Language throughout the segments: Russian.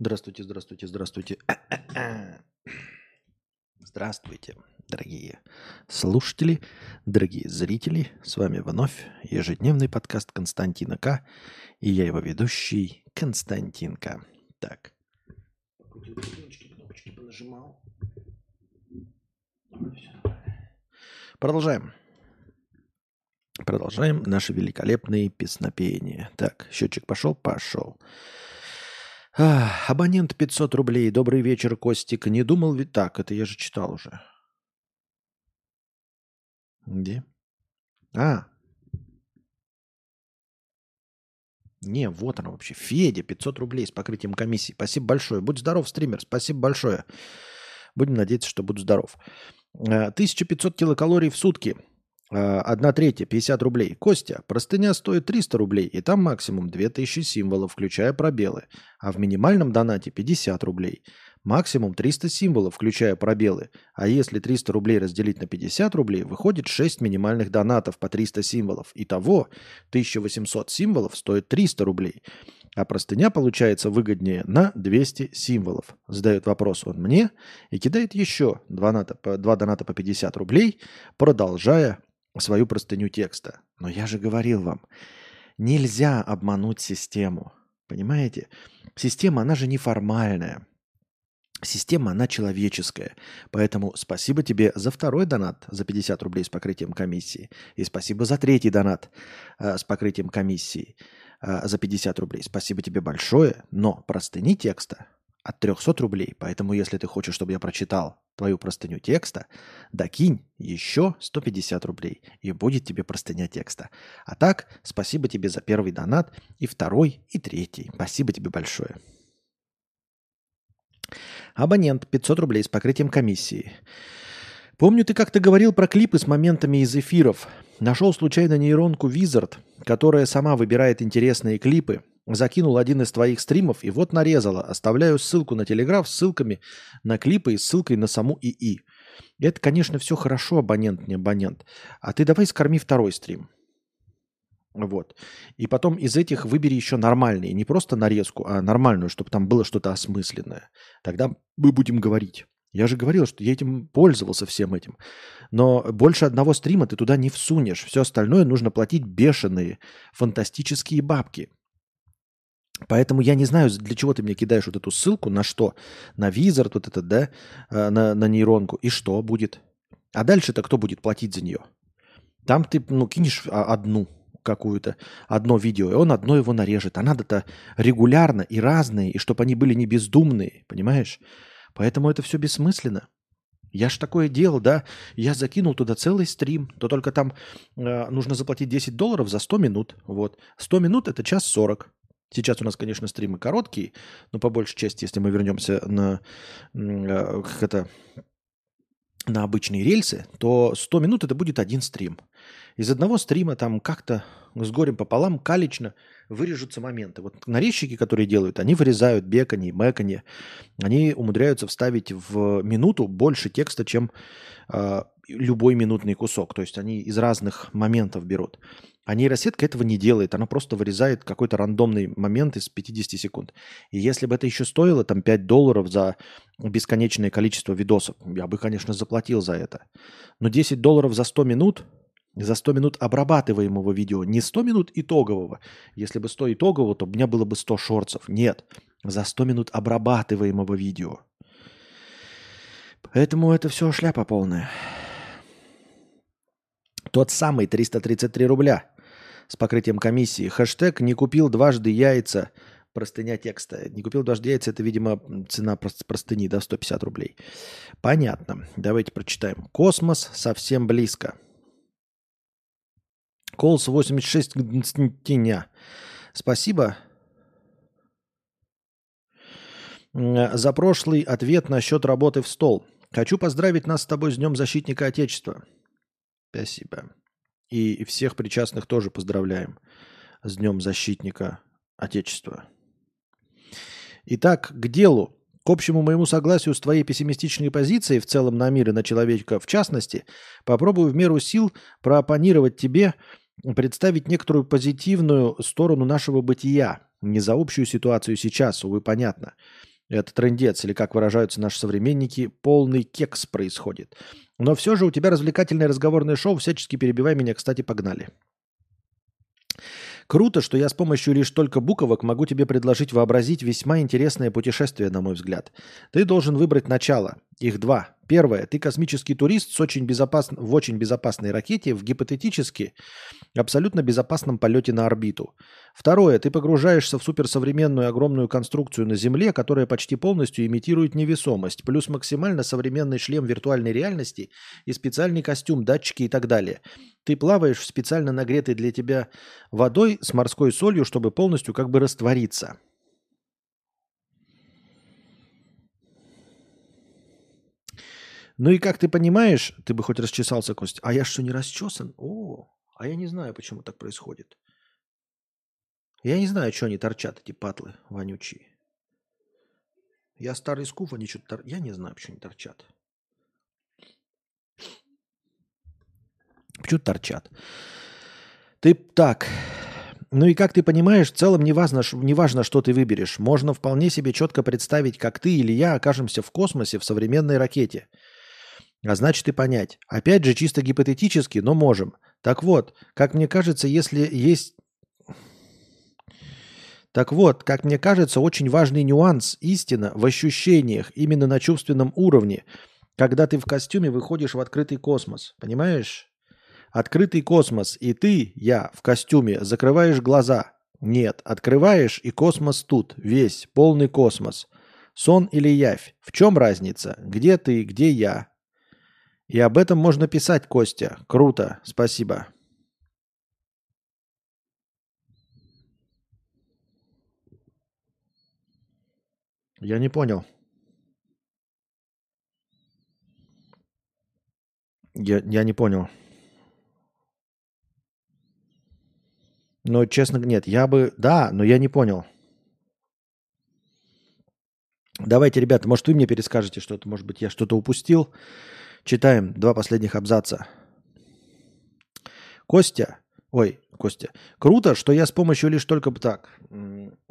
Здравствуйте, здравствуйте, здравствуйте. Здравствуйте, дорогие слушатели, дорогие зрители. С вами вновь ежедневный подкаст Константина К. И я его ведущий Константин К. Так. Продолжаем. Продолжаем наши великолепные песнопения. Так, счетчик пошел? Пошел. А, абонент 500 рублей. Добрый вечер, Костик. Не думал ведь так. Это я же читал уже. Где? А. Не, вот она вообще. Федя, 500 рублей с покрытием комиссии. Спасибо большое. Будь здоров, стример. Спасибо большое. Будем надеяться, что буду здоров. 1500 а, килокалорий в сутки. А, одна третья, 50 рублей. Костя, простыня стоит 300 рублей, и там максимум 2000 символов, включая пробелы. А в минимальном донате 50 рублей. Максимум 300 символов, включая пробелы. А если 300 рублей разделить на 50 рублей, выходит 6 минимальных донатов по 300 символов. Итого 1800 символов стоит 300 рублей. А простыня получается выгоднее на 200 символов. Задает вопрос он мне и кидает еще 2 доната, 2 доната по 50 рублей, продолжая свою простыню текста. Но я же говорил вам, нельзя обмануть систему. Понимаете? Система, она же неформальная. Система, она человеческая. Поэтому спасибо тебе за второй донат за 50 рублей с покрытием комиссии. И спасибо за третий донат э, с покрытием комиссии э, за 50 рублей. Спасибо тебе большое. Но простыни текста от 300 рублей. Поэтому, если ты хочешь, чтобы я прочитал твою простыню текста, докинь еще 150 рублей, и будет тебе простыня текста. А так, спасибо тебе за первый донат, и второй, и третий. Спасибо тебе большое. Абонент 500 рублей с покрытием комиссии. Помню, ты как-то говорил про клипы с моментами из эфиров. Нашел случайно нейронку Wizard, которая сама выбирает интересные клипы, закинул один из твоих стримов и вот нарезала. Оставляю ссылку на Телеграф с ссылками на клипы и ссылкой на саму ИИ. Это, конечно, все хорошо, абонент, не абонент. А ты давай скорми второй стрим. Вот. И потом из этих выбери еще нормальные. Не просто нарезку, а нормальную, чтобы там было что-то осмысленное. Тогда мы будем говорить. Я же говорил, что я этим пользовался всем этим. Но больше одного стрима ты туда не всунешь. Все остальное нужно платить бешеные, фантастические бабки. Поэтому я не знаю, для чего ты мне кидаешь вот эту ссылку, на что? На визор вот этот, да, э, на, на нейронку. И что будет? А дальше-то кто будет платить за нее? Там ты, ну, кинешь а, одну какую-то, одно видео, и он одно его нарежет. А надо-то регулярно и разные, и чтобы они были не бездумные, понимаешь? Поэтому это все бессмысленно. Я ж такое делал, да, я закинул туда целый стрим, то только там э, нужно заплатить 10 долларов за 100 минут, вот. 100 минут это час 40. Сейчас у нас, конечно, стримы короткие, но по большей части, если мы вернемся на, э, как это, на обычные рельсы, то 100 минут это будет один стрим. Из одного стрима там как-то с горем пополам калечно вырежутся моменты. Вот нарезчики, которые делают, они вырезают бекани, мэкани. Они умудряются вставить в минуту больше текста, чем э, любой минутный кусок. То есть они из разных моментов берут. А нейросетка этого не делает. Она просто вырезает какой-то рандомный момент из 50 секунд. И если бы это еще стоило там 5 долларов за бесконечное количество видосов, я бы, конечно, заплатил за это. Но 10 долларов за 100 минут, за 100 минут обрабатываемого видео, не 100 минут итогового. Если бы 100 итогового, то у меня было бы 100 шорцев. Нет, за 100 минут обрабатываемого видео. Поэтому это все шляпа полная. Тот самый 333 рубля с покрытием комиссии. Хэштег «Не купил дважды яйца». Простыня текста. Не купил дважды яйца, это, видимо, цена простыни, да, 150 рублей. Понятно. Давайте прочитаем. Космос совсем близко. Колс 86 Константиня. Спасибо за прошлый ответ насчет работы в стол. Хочу поздравить нас с тобой с Днем Защитника Отечества. Спасибо. И всех причастных тоже поздравляем с Днем Защитника Отечества. Итак, к делу. К общему моему согласию с твоей пессимистичной позицией в целом на мир и на человека в частности, попробую в меру сил проопонировать тебе, представить некоторую позитивную сторону нашего бытия, не за общую ситуацию сейчас, увы, понятно. Это трендец, или как выражаются наши современники, полный кекс происходит. Но все же у тебя развлекательное разговорное шоу, всячески перебивай меня, кстати, погнали. Круто, что я с помощью лишь только буквок могу тебе предложить вообразить весьма интересное путешествие, на мой взгляд. Ты должен выбрать начало. Их два. Первое. Ты космический турист с очень безопас... в очень безопасной ракете в гипотетически абсолютно безопасном полете на орбиту. Второе. Ты погружаешься в суперсовременную огромную конструкцию на Земле, которая почти полностью имитирует невесомость, плюс максимально современный шлем виртуальной реальности и специальный костюм, датчики и так далее. Ты плаваешь в специально нагретой для тебя водой с морской солью, чтобы полностью как бы раствориться. Ну и как ты понимаешь, ты бы хоть расчесался, Кость, а я что, не расчесан? О, а я не знаю, почему так происходит. Я не знаю, что они торчат, эти патлы вонючие. Я старый скуф, они что-то тор... Я не знаю, почему они торчат. Почему торчат? Ты так. Ну и как ты понимаешь, в целом не важно, не важно, что ты выберешь. Можно вполне себе четко представить, как ты или я окажемся в космосе в современной ракете – а значит и понять. Опять же, чисто гипотетически, но можем. Так вот, как мне кажется, если есть... Так вот, как мне кажется, очень важный нюанс, истина в ощущениях, именно на чувственном уровне, когда ты в костюме выходишь в открытый космос. Понимаешь? Открытый космос, и ты, я, в костюме, закрываешь глаза. Нет, открываешь, и космос тут, весь, полный космос. Сон или явь? В чем разница? Где ты, где я? И об этом можно писать, Костя. Круто, спасибо. Я не понял. Я, я не понял. Но, честно, нет, я бы... Да, но я не понял. Давайте, ребята, может, вы мне перескажете что-то. Может быть, я что-то упустил. Читаем два последних абзаца. Костя, ой, Костя, круто, что я с помощью лишь только так.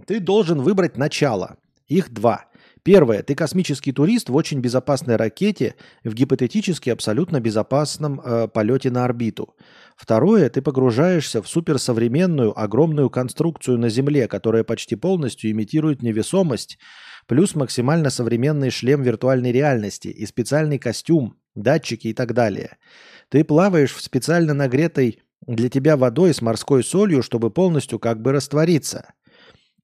Ты должен выбрать начало. Их два. Первое. Ты космический турист в очень безопасной ракете в гипотетически абсолютно безопасном э, полете на орбиту. Второе. Ты погружаешься в суперсовременную огромную конструкцию на Земле, которая почти полностью имитирует невесомость, плюс максимально современный шлем виртуальной реальности и специальный костюм, датчики и так далее. Ты плаваешь в специально нагретой для тебя водой с морской солью, чтобы полностью как бы раствориться.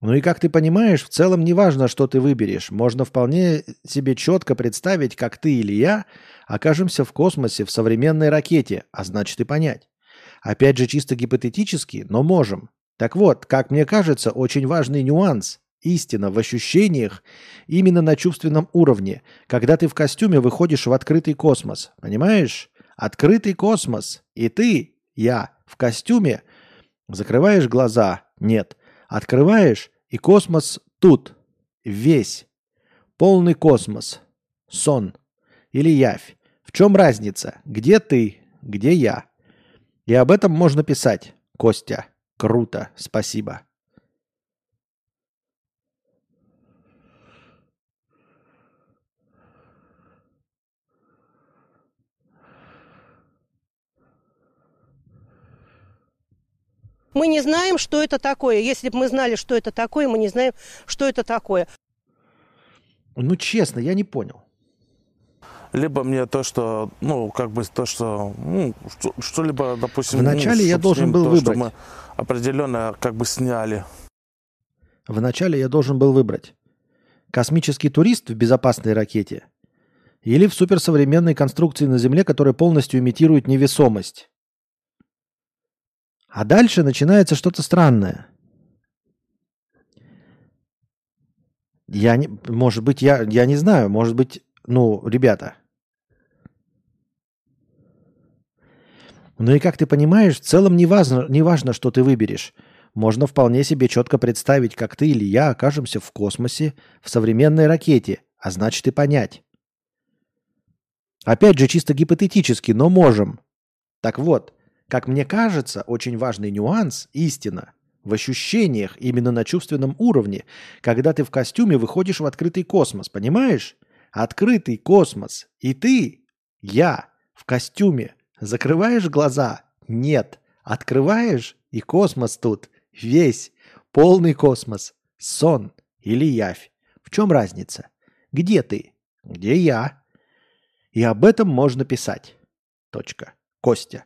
Ну и как ты понимаешь, в целом не важно, что ты выберешь. Можно вполне себе четко представить, как ты или я окажемся в космосе в современной ракете, а значит и понять. Опять же чисто гипотетически, но можем. Так вот, как мне кажется, очень важный нюанс истина в ощущениях именно на чувственном уровне, когда ты в костюме выходишь в открытый космос. Понимаешь? Открытый космос. И ты, я, в костюме, закрываешь глаза. Нет. Открываешь, и космос тут. Весь. Полный космос. Сон. Или явь. В чем разница? Где ты? Где я? И об этом можно писать. Костя. Круто. Спасибо. Мы не знаем, что это такое. Если бы мы знали, что это такое, мы не знаем, что это такое. Ну, честно, я не понял. Либо мне то, что, ну, как бы то, что, ну, что-либо, допустим... Вначале ну, я должен был то, выбрать. Что мы определенно как бы сняли. Вначале я должен был выбрать. Космический турист в безопасной ракете или в суперсовременной конструкции на Земле, которая полностью имитирует невесомость. А дальше начинается что-то странное. Я не, может быть, я, я не знаю, может быть, ну, ребята. Ну и как ты понимаешь, в целом не важно, не важно, что ты выберешь. Можно вполне себе четко представить, как ты или я окажемся в космосе в современной ракете, а значит и понять. Опять же, чисто гипотетически, но можем. Так вот, как мне кажется, очень важный нюанс, истина, в ощущениях, именно на чувственном уровне, когда ты в костюме выходишь в открытый космос, понимаешь? Открытый космос. И ты, я, в костюме. Закрываешь глаза? Нет. Открываешь, и космос тут. Весь. Полный космос. Сон или явь. В чем разница? Где ты? Где я? И об этом можно писать. Точка. Костя.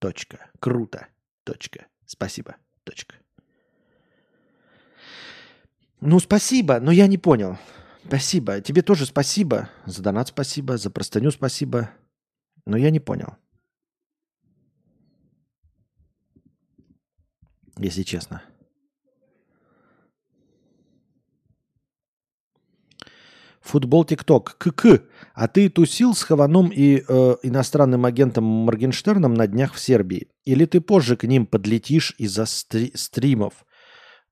Точка. Круто. Точка. Спасибо. Точка. Ну, спасибо, но я не понял. Спасибо. Тебе тоже спасибо. За донат спасибо, за простыню спасибо. Но я не понял. Если честно. Футбол ТикТок. КК. А ты тусил с Хованом и э, иностранным агентом Моргенштерном на днях в Сербии? Или ты позже к ним подлетишь из-за стри- стримов?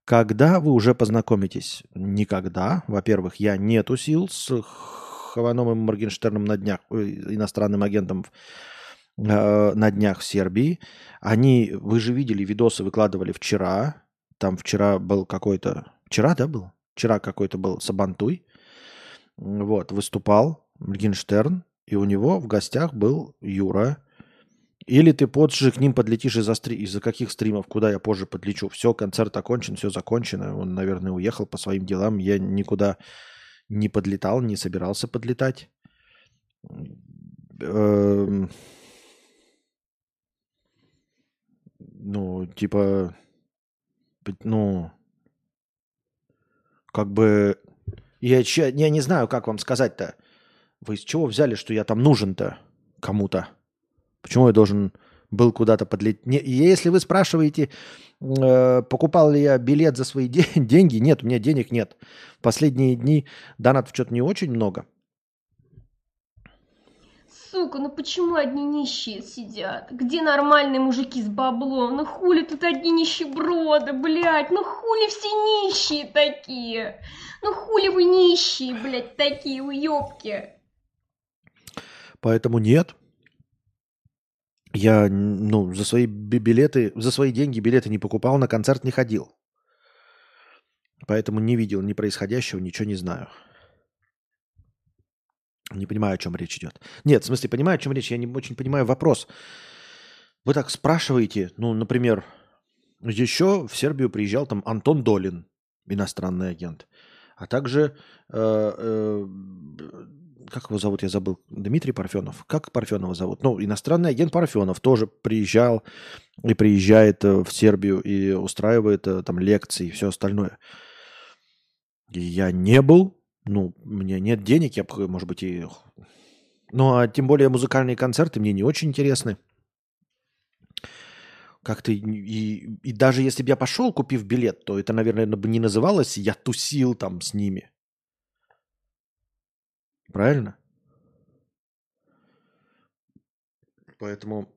Когда вы уже познакомитесь? Никогда. Во-первых, я не тусил с Хованом и Моргенштерном на днях, э, иностранным агентом э, на днях в Сербии. Они, вы же видели, видосы выкладывали вчера. Там вчера был какой-то... Вчера, да, был? Вчера какой-то был Сабантуй. Вот, выступал Моргенштерн, и у него в гостях был Юра. Или ты позже к ним подлетишь из-за, стри... из-за каких стримов, куда я позже подлечу. Все, концерт окончен, все закончено. Он, наверное, уехал по своим делам. Я никуда не подлетал, не собирался подлетать. Эм... Ну, типа, ну, как бы я, я не знаю, как вам сказать-то. Вы из чего взяли, что я там нужен-то кому-то? Почему я должен был куда-то подлететь? Не, если вы спрашиваете, э, покупал ли я билет за свои де- деньги, нет, у меня денег нет. Последние дни донатов что-то не очень много. Сука, ну почему одни нищие сидят? Где нормальные мужики с баблом? Ну хули тут одни нищеброды, блядь? Ну хули все нищие такие? Ну хули вы нищие, блядь, такие уёбки? Поэтому нет. Я, ну, за свои билеты, за свои деньги билеты не покупал, на концерт не ходил. Поэтому не видел ни происходящего, ничего не знаю. Не понимаю, о чем речь идет. Нет, в смысле, понимаю, о чем речь. Я не очень понимаю вопрос. Вы так спрашиваете, ну, например, еще в Сербию приезжал там Антон Долин, иностранный агент. А также, э, э, как его зовут, я забыл, Дмитрий Парфенов. Как Парфенова зовут? Ну, иностранный агент Парфенов тоже приезжал и приезжает э, в Сербию и устраивает э, там лекции и все остальное. Я не был, ну, у меня нет денег, я, может быть, и... Ну, а тем более музыкальные концерты мне не очень интересны. Как-то и, и, и даже если бы я пошел, купив билет, то это, наверное, бы не называлось «я тусил там с ними». Правильно? Поэтому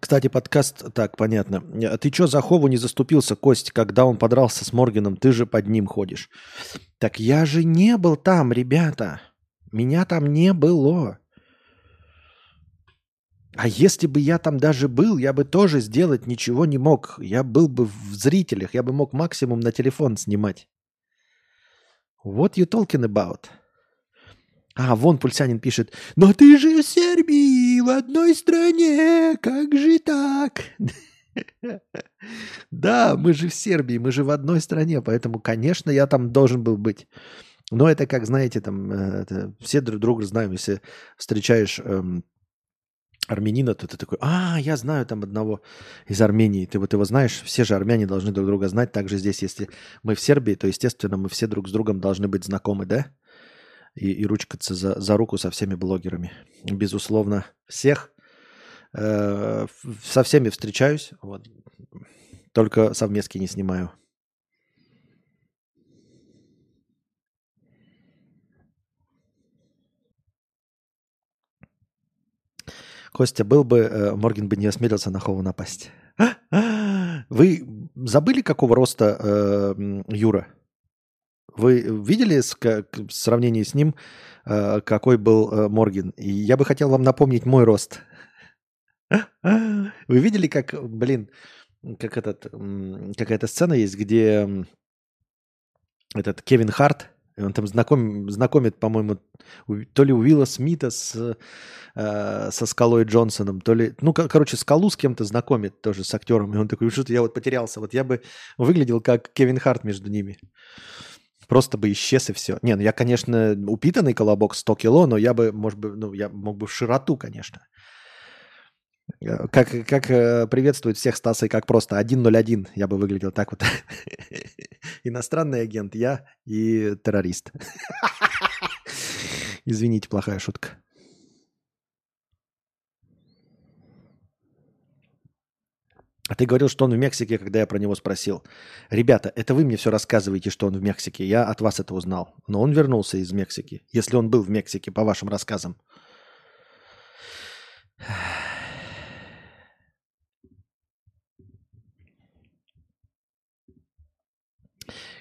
Кстати, подкаст... Так, понятно. А ты что за Хову не заступился, Кость, когда он подрался с Морганом? Ты же под ним ходишь. Так я же не был там, ребята. Меня там не было. А если бы я там даже был, я бы тоже сделать ничего не мог. Я был бы в зрителях, я бы мог максимум на телефон снимать. What you talking about? А, вон пульсянин пишет, но ты же в Сербии, в одной стране, как же так? Да, мы же в Сербии, мы же в одной стране, поэтому, конечно, я там должен был быть. Но это как, знаете, там э, это, все друг друга знаем, если встречаешь эм, армянина, то ты такой, а, я знаю там одного из Армении, ты вот его знаешь, все же армяне должны друг друга знать, также здесь, если мы в Сербии, то, естественно, мы все друг с другом должны быть знакомы, да? И, и ручкаться за, за руку со всеми блогерами. Безусловно, всех. Э, со всеми встречаюсь. Вот. Только совместки не снимаю. Костя был бы, э, Морген бы не осмелился на Хову напасть. Вы забыли, какого роста э, Юра? Вы видели с, как, в сравнении с ним, э, какой был э, Морген? И я бы хотел вам напомнить мой рост. Вы видели, как, блин, как этот, какая-то сцена есть, где этот Кевин Харт, он там знаком, знакомит, по-моему, то ли Уилла Смита с, э, со Скалой Джонсоном, то ли, ну, короче, Скалу с кем-то знакомит тоже с актером. И он такой, что-то я вот потерялся. Вот я бы выглядел как Кевин Харт между ними. Просто бы исчез и все. Не, ну я, конечно, упитанный колобок 100 кило, но я бы, может быть, ну, я мог бы в широту, конечно. Э, как, как э, приветствует всех Стаса и как просто 101 я бы выглядел так вот. Иностранный агент, я и террорист. Извините, плохая шутка. А ты говорил, что он в Мексике, когда я про него спросил. Ребята, это вы мне все рассказываете, что он в Мексике. Я от вас это узнал. Но он вернулся из Мексики. Если он был в Мексике, по вашим рассказам.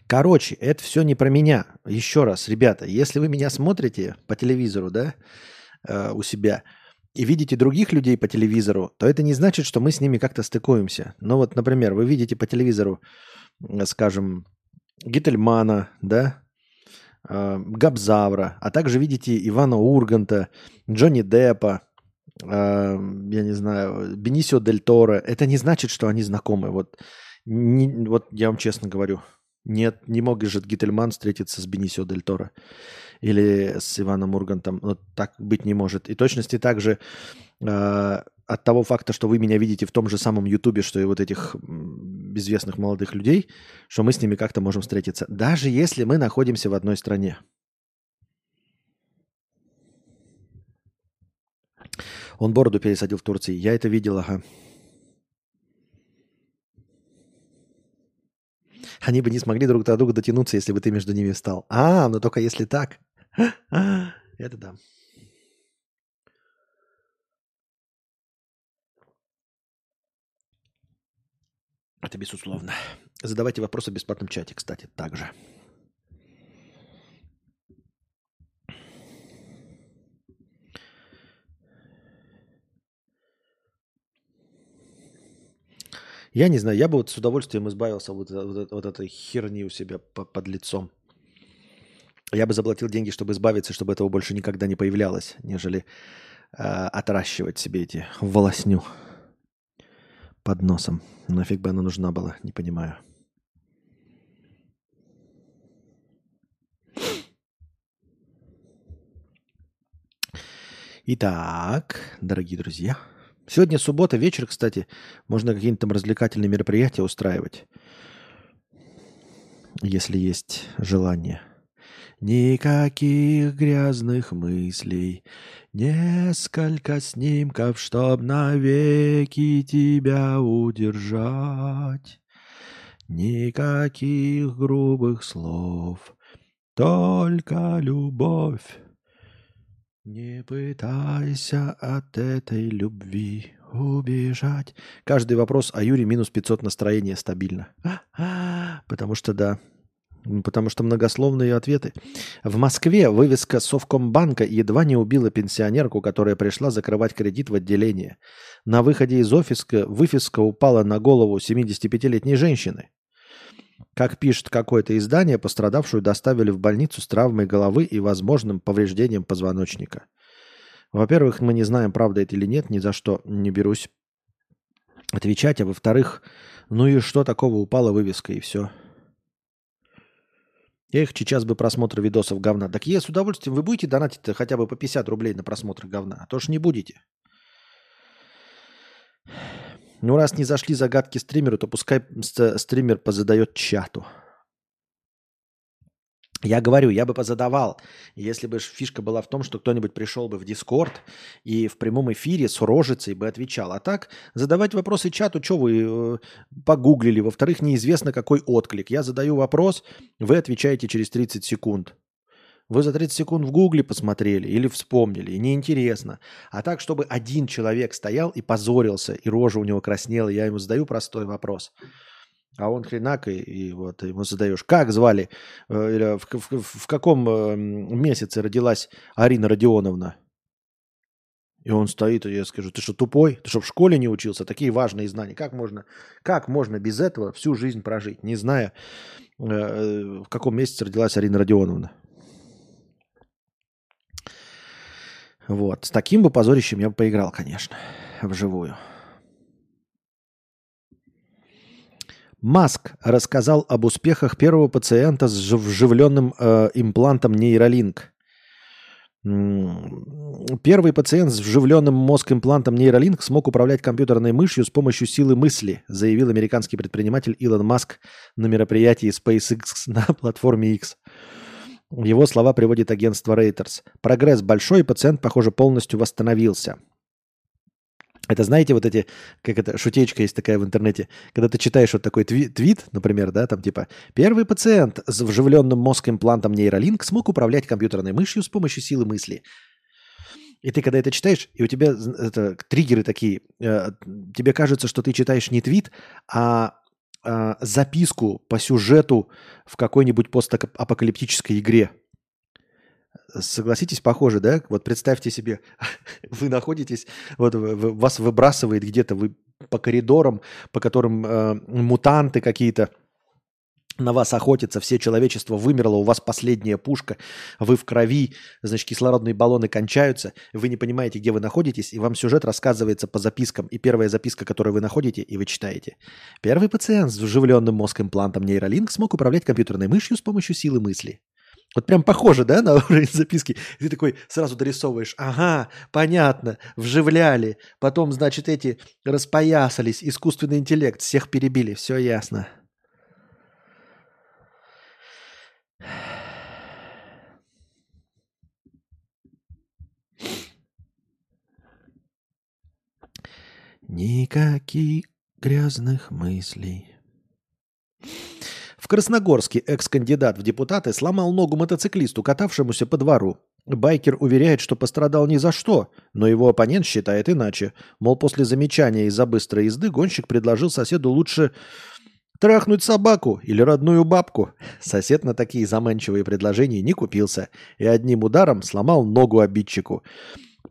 Короче, это все не про меня. Еще раз, ребята, если вы меня смотрите по телевизору, да, э, у себя, и видите других людей по телевизору, то это не значит, что мы с ними как-то стыкуемся. Ну вот, например, вы видите по телевизору, скажем, Гительмана, да, э, Габзавра, а также видите Ивана Урганта, Джонни Деппа, э, я не знаю, Бенисио Дель Торо. Это не значит, что они знакомы. Вот, не, вот я вам честно говорю. Нет, не мог же Гительман встретиться с Бенисио Дель Торо или с Иваном Ургантом. Вот так быть не может. И точности также э, от того факта, что вы меня видите в том же самом Ютубе, что и вот этих безвестных молодых людей, что мы с ними как-то можем встретиться. Даже если мы находимся в одной стране. Он бороду пересадил в Турции. Я это видел, ага. Они бы не смогли друг до друга дотянуться, если бы ты между ними встал. А, но только если так. Это да. Это безусловно. Задавайте вопросы в бесплатном чате, кстати, также. Я не знаю, я бы вот с удовольствием избавился вот, вот, вот этой херни у себя под лицом. Я бы заплатил деньги, чтобы избавиться, чтобы этого больше никогда не появлялось, нежели э, отращивать себе эти волосню под носом. Нафиг бы она нужна была, не понимаю. Итак, дорогие друзья, Сегодня суббота, вечер, кстати. Можно какие-нибудь там развлекательные мероприятия устраивать, если есть желание. Никаких грязных мыслей, несколько снимков, чтоб навеки тебя удержать. Никаких грубых слов, только любовь. Не пытайся от этой любви убежать. Каждый вопрос о Юре минус 500 настроения стабильно. Потому что да. Потому что многословные ответы. В Москве вывеска Совкомбанка едва не убила пенсионерку, которая пришла закрывать кредит в отделение. На выходе из офиска выписка упала на голову 75-летней женщины. Как пишет какое-то издание, пострадавшую доставили в больницу с травмой головы и возможным повреждением позвоночника. Во-первых, мы не знаем, правда это или нет, ни за что не берусь отвечать. А во-вторых, ну и что такого упала вывеска и все. Я их сейчас бы просмотр видосов говна. Так я с удовольствием, вы будете донатить хотя бы по 50 рублей на просмотр говна, а то ж не будете. Ну, раз не зашли загадки стримеру, то пускай стример позадает чату. Я говорю, я бы позадавал, если бы фишка была в том, что кто-нибудь пришел бы в Дискорд и в прямом эфире с рожицей бы отвечал. А так, задавать вопросы чату, что вы э, погуглили? Во-вторых, неизвестно какой отклик. Я задаю вопрос, вы отвечаете через 30 секунд. Вы за 30 секунд в Гугле посмотрели или вспомнили, и неинтересно. А так, чтобы один человек стоял и позорился, и рожа у него краснела, я ему задаю простой вопрос. А он хренак, и, и вот ему задаешь, как звали, э, или в, в- в каком э, месяце родилась Арина Родионовна? И он стоит, и я скажу, ты что, тупой? Ты что, в школе не учился? Такие важные знания. Как можно, как можно без этого всю жизнь прожить, не зная, э, в каком месяце родилась Арина Родионовна? Вот. С таким бы позорищем я бы поиграл, конечно, вживую. Маск рассказал об успехах первого пациента с жив- вживленным э, имплантом нейролинк. Первый пациент с вживленным мозг-имплантом нейролинк смог управлять компьютерной мышью с помощью силы мысли, заявил американский предприниматель Илон Маск на мероприятии SpaceX на платформе X. Его слова приводит агентство Reuters. Прогресс большой, пациент, похоже, полностью восстановился. Это знаете, вот эти, как это, шутечка есть такая в интернете, когда ты читаешь вот такой тви- твит, например, да, там типа, первый пациент с вживленным мозг-имплантом нейролинк смог управлять компьютерной мышью с помощью силы мысли. И ты когда это читаешь, и у тебя это, триггеры такие, э, тебе кажется, что ты читаешь не твит, а а, записку по сюжету в какой-нибудь постапокалиптической игре. Согласитесь, похоже, да? Вот представьте себе, вы находитесь, вот вас выбрасывает где-то, вы по коридорам, по которым э, мутанты какие-то на вас охотятся, все человечество вымерло, у вас последняя пушка, вы в крови, значит, кислородные баллоны кончаются, вы не понимаете, где вы находитесь, и вам сюжет рассказывается по запискам. И первая записка, которую вы находите, и вы читаете. Первый пациент с вживленным мозг-имплантом нейролинк смог управлять компьютерной мышью с помощью силы мысли. Вот прям похоже, да, на уровень записки. Ты такой сразу дорисовываешь. Ага, понятно, вживляли. Потом, значит, эти распоясались. Искусственный интеллект. Всех перебили. Все ясно. Никаких грязных мыслей. Красногорске экс-кандидат в депутаты сломал ногу мотоциклисту, катавшемуся по двору. Байкер уверяет, что пострадал ни за что, но его оппонент считает иначе. Мол, после замечания из-за быстрой езды гонщик предложил соседу лучше трахнуть собаку или родную бабку. Сосед на такие заманчивые предложения не купился и одним ударом сломал ногу обидчику.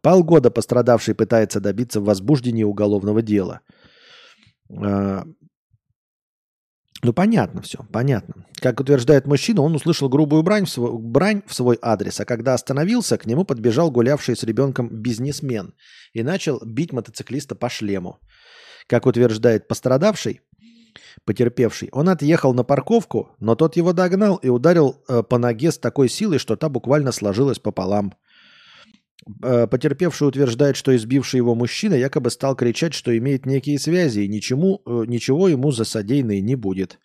Полгода пострадавший пытается добиться возбуждения уголовного дела. Ну, понятно все, понятно. Как утверждает мужчина, он услышал грубую брань в, свой, брань в свой адрес, а когда остановился, к нему подбежал гулявший с ребенком бизнесмен и начал бить мотоциклиста по шлему. Как утверждает пострадавший, потерпевший, он отъехал на парковку, но тот его догнал и ударил э, по ноге с такой силой, что та буквально сложилась пополам. Э, Потерпевший утверждает, что избивший его мужчина якобы стал кричать, что имеет некие связи и ничему, э, ничего ему за содеянное не будет.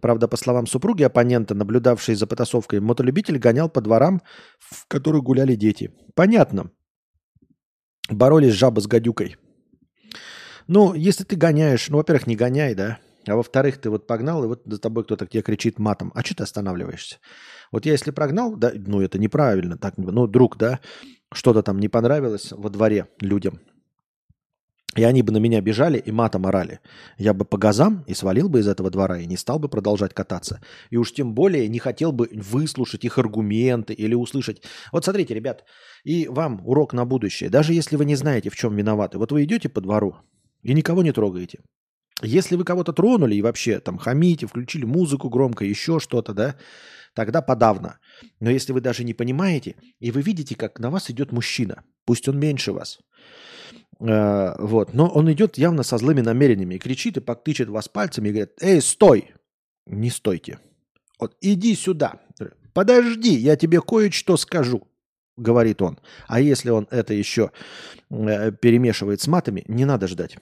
Правда, по словам супруги оппонента, наблюдавшей за потасовкой, мотолюбитель гонял по дворам, в которых гуляли дети. Понятно. Боролись жаба с гадюкой. Ну, если ты гоняешь, ну, во-первых, не гоняй, да. А во-вторых, ты вот погнал, и вот за тобой кто-то тебе кричит матом. А что ты останавливаешься? Вот я если прогнал, да, ну это неправильно, так, ну, друг, да, что-то там не понравилось во дворе людям, и они бы на меня бежали и матом орали. Я бы по газам и свалил бы из этого двора и не стал бы продолжать кататься. И уж тем более не хотел бы выслушать их аргументы или услышать. Вот смотрите, ребят, и вам урок на будущее. Даже если вы не знаете, в чем виноваты. Вот вы идете по двору и никого не трогаете. Если вы кого-то тронули и вообще там хамите, включили музыку громко, еще что-то, да, тогда подавно. Но если вы даже не понимаете, и вы видите, как на вас идет мужчина, пусть он меньше вас, э, вот, но он идет явно со злыми намерениями и кричит и подтычет вас пальцами и говорит, эй, стой! Не стойте. Вот иди сюда. Подожди, я тебе кое-что скажу, говорит он. А если он это еще э, перемешивает с матами, не надо ждать.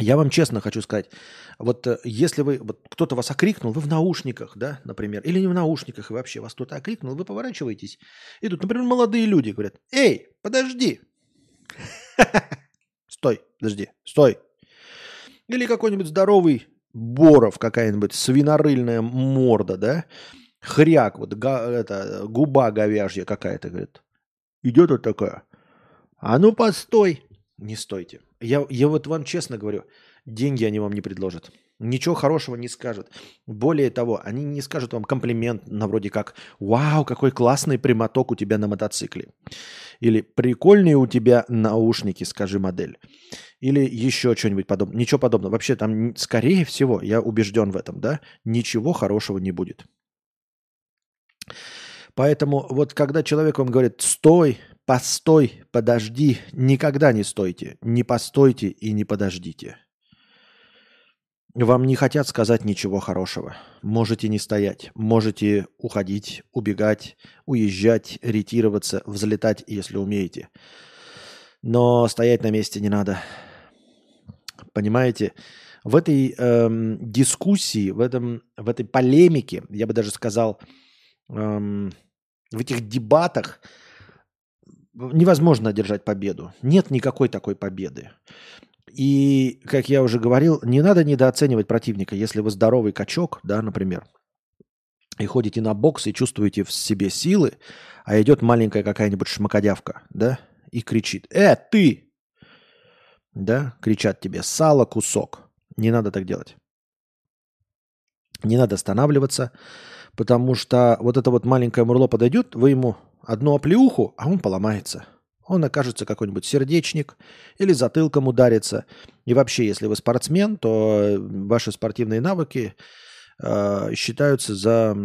Я вам честно хочу сказать, вот э, если вы, вот кто-то вас окрикнул, вы в наушниках, да, например, или не в наушниках, и вообще вас кто-то окрикнул, вы поворачиваетесь, и тут, например, молодые люди говорят, эй, подожди, стой, подожди, стой. Или какой-нибудь здоровый Боров, какая-нибудь свинорыльная морда, да, хряк, вот га- это, губа говяжья какая-то, говорит, идет вот такая, а ну постой, не стойте. Я, я вот вам честно говорю, деньги они вам не предложат. Ничего хорошего не скажут. Более того, они не скажут вам комплимент на вроде как «Вау, какой классный прямоток у тебя на мотоцикле». Или «Прикольные у тебя наушники, скажи модель». Или еще что-нибудь подобное. Ничего подобного. Вообще там, скорее всего, я убежден в этом, да, ничего хорошего не будет. Поэтому вот когда человек вам говорит «стой», «постой», «подожди», никогда не стойте, не постойте и не подождите. Вам не хотят сказать ничего хорошего. Можете не стоять, можете уходить, убегать, уезжать, ретироваться, взлетать, если умеете. Но стоять на месте не надо. Понимаете? В этой эм, дискуссии, в, этом, в этой полемике, я бы даже сказал, эм, в этих дебатах невозможно одержать победу. Нет никакой такой победы. И, как я уже говорил, не надо недооценивать противника. Если вы здоровый качок, да, например, и ходите на бокс и чувствуете в себе силы, а идет маленькая какая-нибудь шмакодявка, да, и кричит, «Э, ты!» Да, кричат тебе, «Сало, кусок!» Не надо так делать. Не надо останавливаться, потому что вот это вот маленькое мурло подойдет, вы ему одну оплеуху, а он поломается – он окажется какой-нибудь сердечник или затылком ударится. И вообще, если вы спортсмен, то ваши спортивные навыки э, считаются за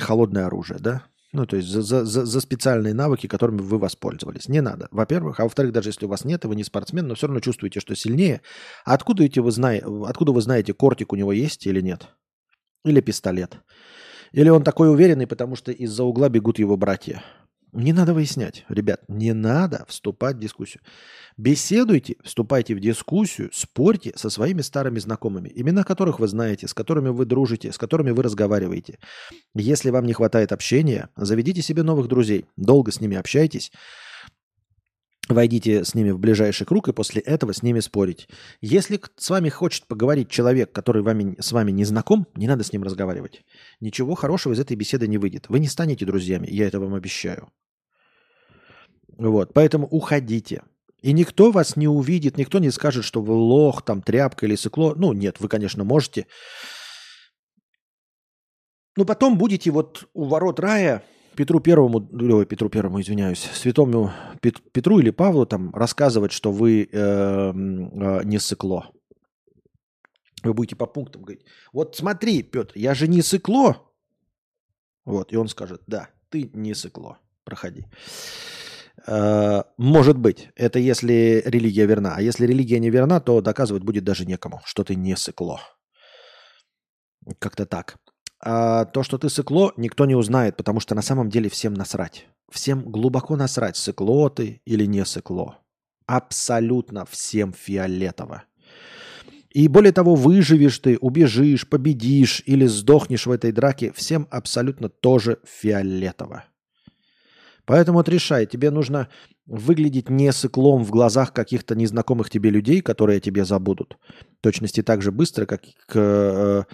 холодное оружие, да? Ну, то есть за, за, за специальные навыки, которыми вы воспользовались. Не надо, во-первых. А во-вторых, даже если у вас нет, и вы не спортсмен, но все равно чувствуете, что сильнее. Откуда, эти вы, знаете, откуда вы знаете, кортик у него есть или нет? Или пистолет? Или он такой уверенный, потому что из-за угла бегут его братья? Не надо выяснять, ребят, не надо вступать в дискуссию. Беседуйте, вступайте в дискуссию, спорьте со своими старыми знакомыми, имена которых вы знаете, с которыми вы дружите, с которыми вы разговариваете. Если вам не хватает общения, заведите себе новых друзей, долго с ними общайтесь, Войдите с ними в ближайший круг и после этого с ними спорить. Если с вами хочет поговорить человек, который вами, с вами не знаком, не надо с ним разговаривать. Ничего хорошего из этой беседы не выйдет. Вы не станете друзьями, я это вам обещаю. Вот, поэтому уходите. И никто вас не увидит, никто не скажет, что вы лох, там, тряпка или сыкло. Ну, нет, вы, конечно, можете. Но потом будете вот у ворот рая Петру Первому, ой, Петру Первому, извиняюсь, святому Петру или Павлу там рассказывать, что вы э, э, не сыкло. Вы будете по пунктам говорить, вот смотри, Петр, я же не сыкло. Вот, и он скажет, да, ты не сыкло, проходи. Э, может быть, это если религия верна. А если религия не верна, то доказывать будет даже некому, что ты не сыкло. Как-то так. А то, что ты сыкло, никто не узнает, потому что на самом деле всем насрать. Всем глубоко насрать, сыкло ты или не сыкло. Абсолютно всем фиолетово. И более того, выживешь ты, убежишь, победишь или сдохнешь в этой драке, всем абсолютно тоже фиолетово. Поэтому отрешай, тебе нужно выглядеть не сыклом в глазах каких-то незнакомых тебе людей, которые тебе забудут. В точности так же быстро, как к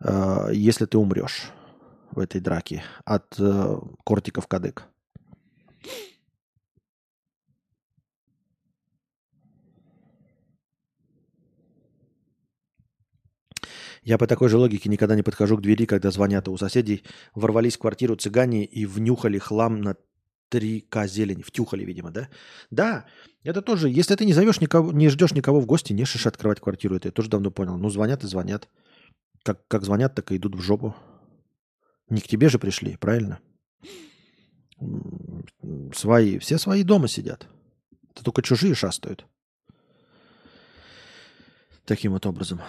э, если ты умрешь в этой драке от э, кортиков кадык. Я по такой же логике никогда не подхожу к двери, когда звонят, а у соседей ворвались в квартиру цыгане и внюхали хлам на 3К зелени. Втюхали, видимо, да? Да, это тоже, если ты не зовешь никого, не ждешь никого в гости, не шиш открывать квартиру, это я тоже давно понял. Ну, звонят и звонят. Как, как звонят, так и идут в жопу. Не к тебе же пришли, правильно? Свои, все свои дома сидят. Это только чужие шастают. Таким вот образом.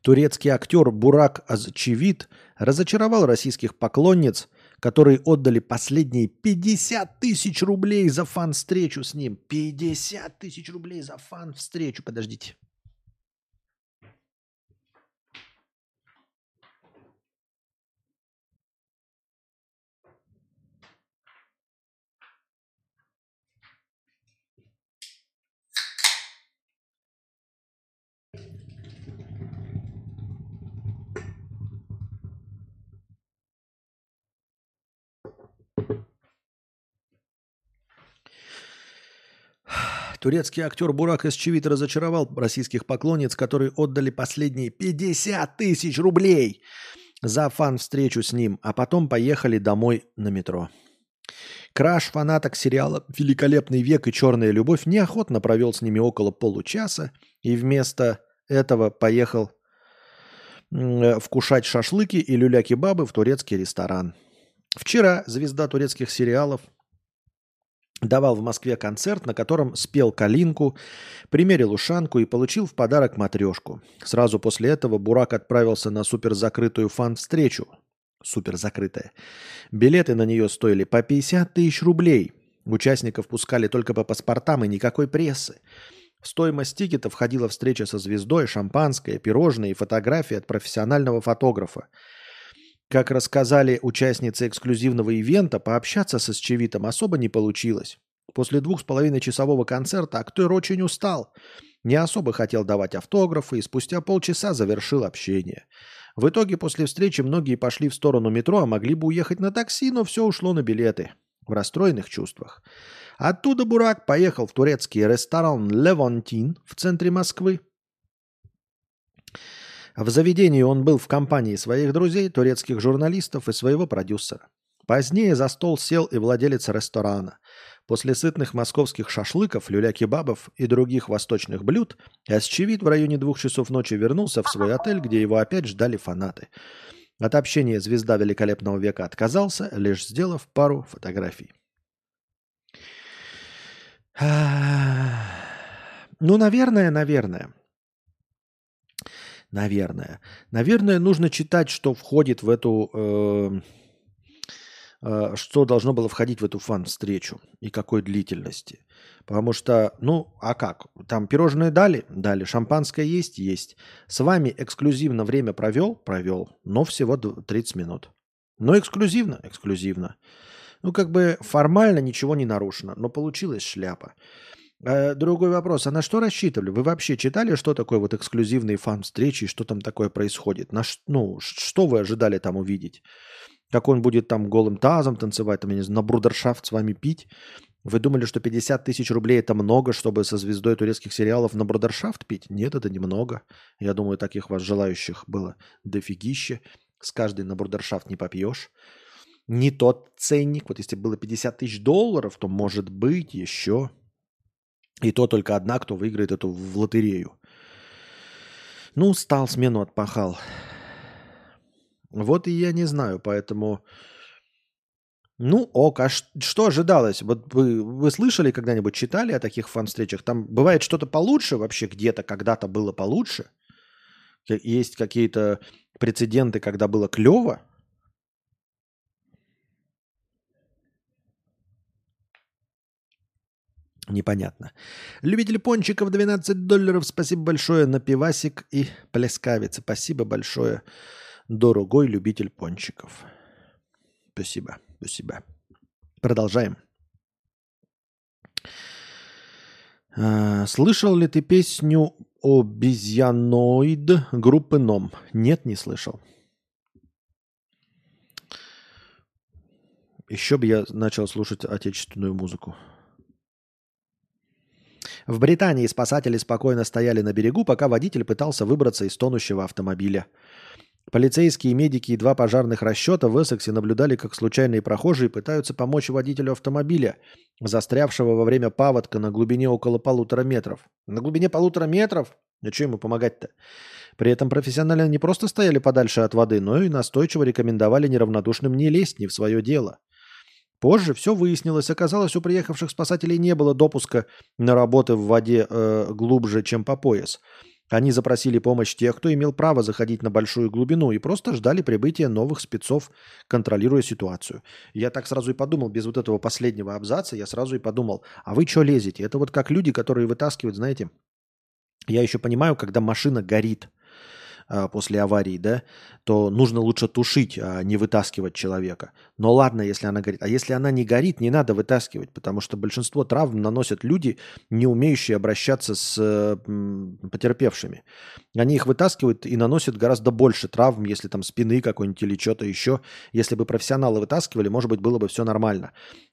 Турецкий актер Бурак Азчевит разочаровал российских поклонниц – которые отдали последние 50 тысяч рублей за фан-встречу с ним. 50 тысяч рублей за фан-встречу. Подождите. Турецкий актер Бурак Эсчевит разочаровал российских поклонниц, которые отдали последние 50 тысяч рублей за фан-встречу с ним, а потом поехали домой на метро. Краш фанаток сериала «Великолепный век» и «Черная любовь» неохотно провел с ними около получаса и вместо этого поехал вкушать шашлыки и люля-кебабы в турецкий ресторан. Вчера звезда турецких сериалов давал в Москве концерт, на котором спел «Калинку», примерил ушанку и получил в подарок матрешку. Сразу после этого Бурак отправился на суперзакрытую фан-встречу. Суперзакрытая. Билеты на нее стоили по 50 тысяч рублей. Участников пускали только по паспортам и никакой прессы. В стоимость тикета входила встреча со звездой, шампанское, пирожные и фотографии от профессионального фотографа. Как рассказали участницы эксклюзивного ивента, пообщаться со Счевитом особо не получилось. После двух с половиной часового концерта актер очень устал. Не особо хотел давать автографы и спустя полчаса завершил общение. В итоге после встречи многие пошли в сторону метро, а могли бы уехать на такси, но все ушло на билеты. В расстроенных чувствах. Оттуда Бурак поехал в турецкий ресторан «Левантин» в центре Москвы. В заведении он был в компании своих друзей, турецких журналистов и своего продюсера. Позднее за стол сел и владелец ресторана. После сытных московских шашлыков, люля-кебабов и других восточных блюд Асчевид в районе двух часов ночи вернулся в свой отель, где его опять ждали фанаты. От общения звезда великолепного века отказался, лишь сделав пару фотографий. Ну, наверное, наверное. Наверное. Наверное, нужно читать, что входит в эту... э, э, что должно было входить в эту фан-встречу и какой длительности. Потому что, ну, а как? Там пирожные дали? Дали. Шампанское есть? Есть. С вами эксклюзивно время провел? Провел. Но всего д- 30 минут. Но эксклюзивно? Эксклюзивно. Ну, как бы формально ничего не нарушено, но получилась шляпа. Э, Другой вопрос. А на что рассчитывали? Вы вообще читали, что такое вот эксклюзивные фан-встречи что там такое происходит? На, ш- ну, что вы ожидали там увидеть? Как он будет там голым тазом танцевать, там, я не знаю, на брудершафт с вами пить? Вы думали, что 50 тысяч рублей это много, чтобы со звездой турецких сериалов на брудершафт пить? Нет, это немного. Я думаю, таких вас желающих было дофигище. С каждой на брудершафт не попьешь. Не тот ценник. Вот если было 50 тысяч долларов, то может быть еще. И то только одна, кто выиграет эту в лотерею. Ну, стал смену отпахал. Вот и я не знаю, поэтому... Ну, ок, а что ожидалось? Вот вы, вы слышали когда-нибудь, читали о таких фан-встречах? Там бывает что-то получше вообще где-то, когда-то было получше? Есть какие-то прецеденты, когда было клево? Непонятно. Любитель пончиков 12 долларов. Спасибо большое на пивасик и плескавица. Спасибо большое, дорогой любитель пончиков. Спасибо, спасибо. Продолжаем. А, Слышал ли ты песню «Обезьяноид» группы «Ном»? Нет, не слышал. Еще бы я начал слушать отечественную музыку. В Британии спасатели спокойно стояли на берегу, пока водитель пытался выбраться из тонущего автомобиля. Полицейские, медики и два пожарных расчета в Эссексе наблюдали, как случайные прохожие пытаются помочь водителю автомобиля, застрявшего во время паводка на глубине около полутора метров. На глубине полутора метров? А что ему помогать-то? При этом профессионально не просто стояли подальше от воды, но и настойчиво рекомендовали неравнодушным не лезть не в свое дело. Позже все выяснилось. Оказалось, у приехавших спасателей не было допуска на работы в воде э, глубже, чем по пояс. Они запросили помощь тех, кто имел право заходить на большую глубину и просто ждали прибытия новых спецов, контролируя ситуацию. Я так сразу и подумал, без вот этого последнего абзаца, я сразу и подумал, а вы что лезете? Это вот как люди, которые вытаскивают, знаете, я еще понимаю, когда машина горит после аварии, да, то нужно лучше тушить, а не вытаскивать человека. Но ладно, если она горит. А если она не горит, не надо вытаскивать, потому что большинство травм наносят люди, не умеющие обращаться с потерпевшими. Они их вытаскивают и наносят гораздо больше травм, если там спины какой-нибудь или что-то еще. Если бы профессионалы вытаскивали, может быть, было бы все нормально.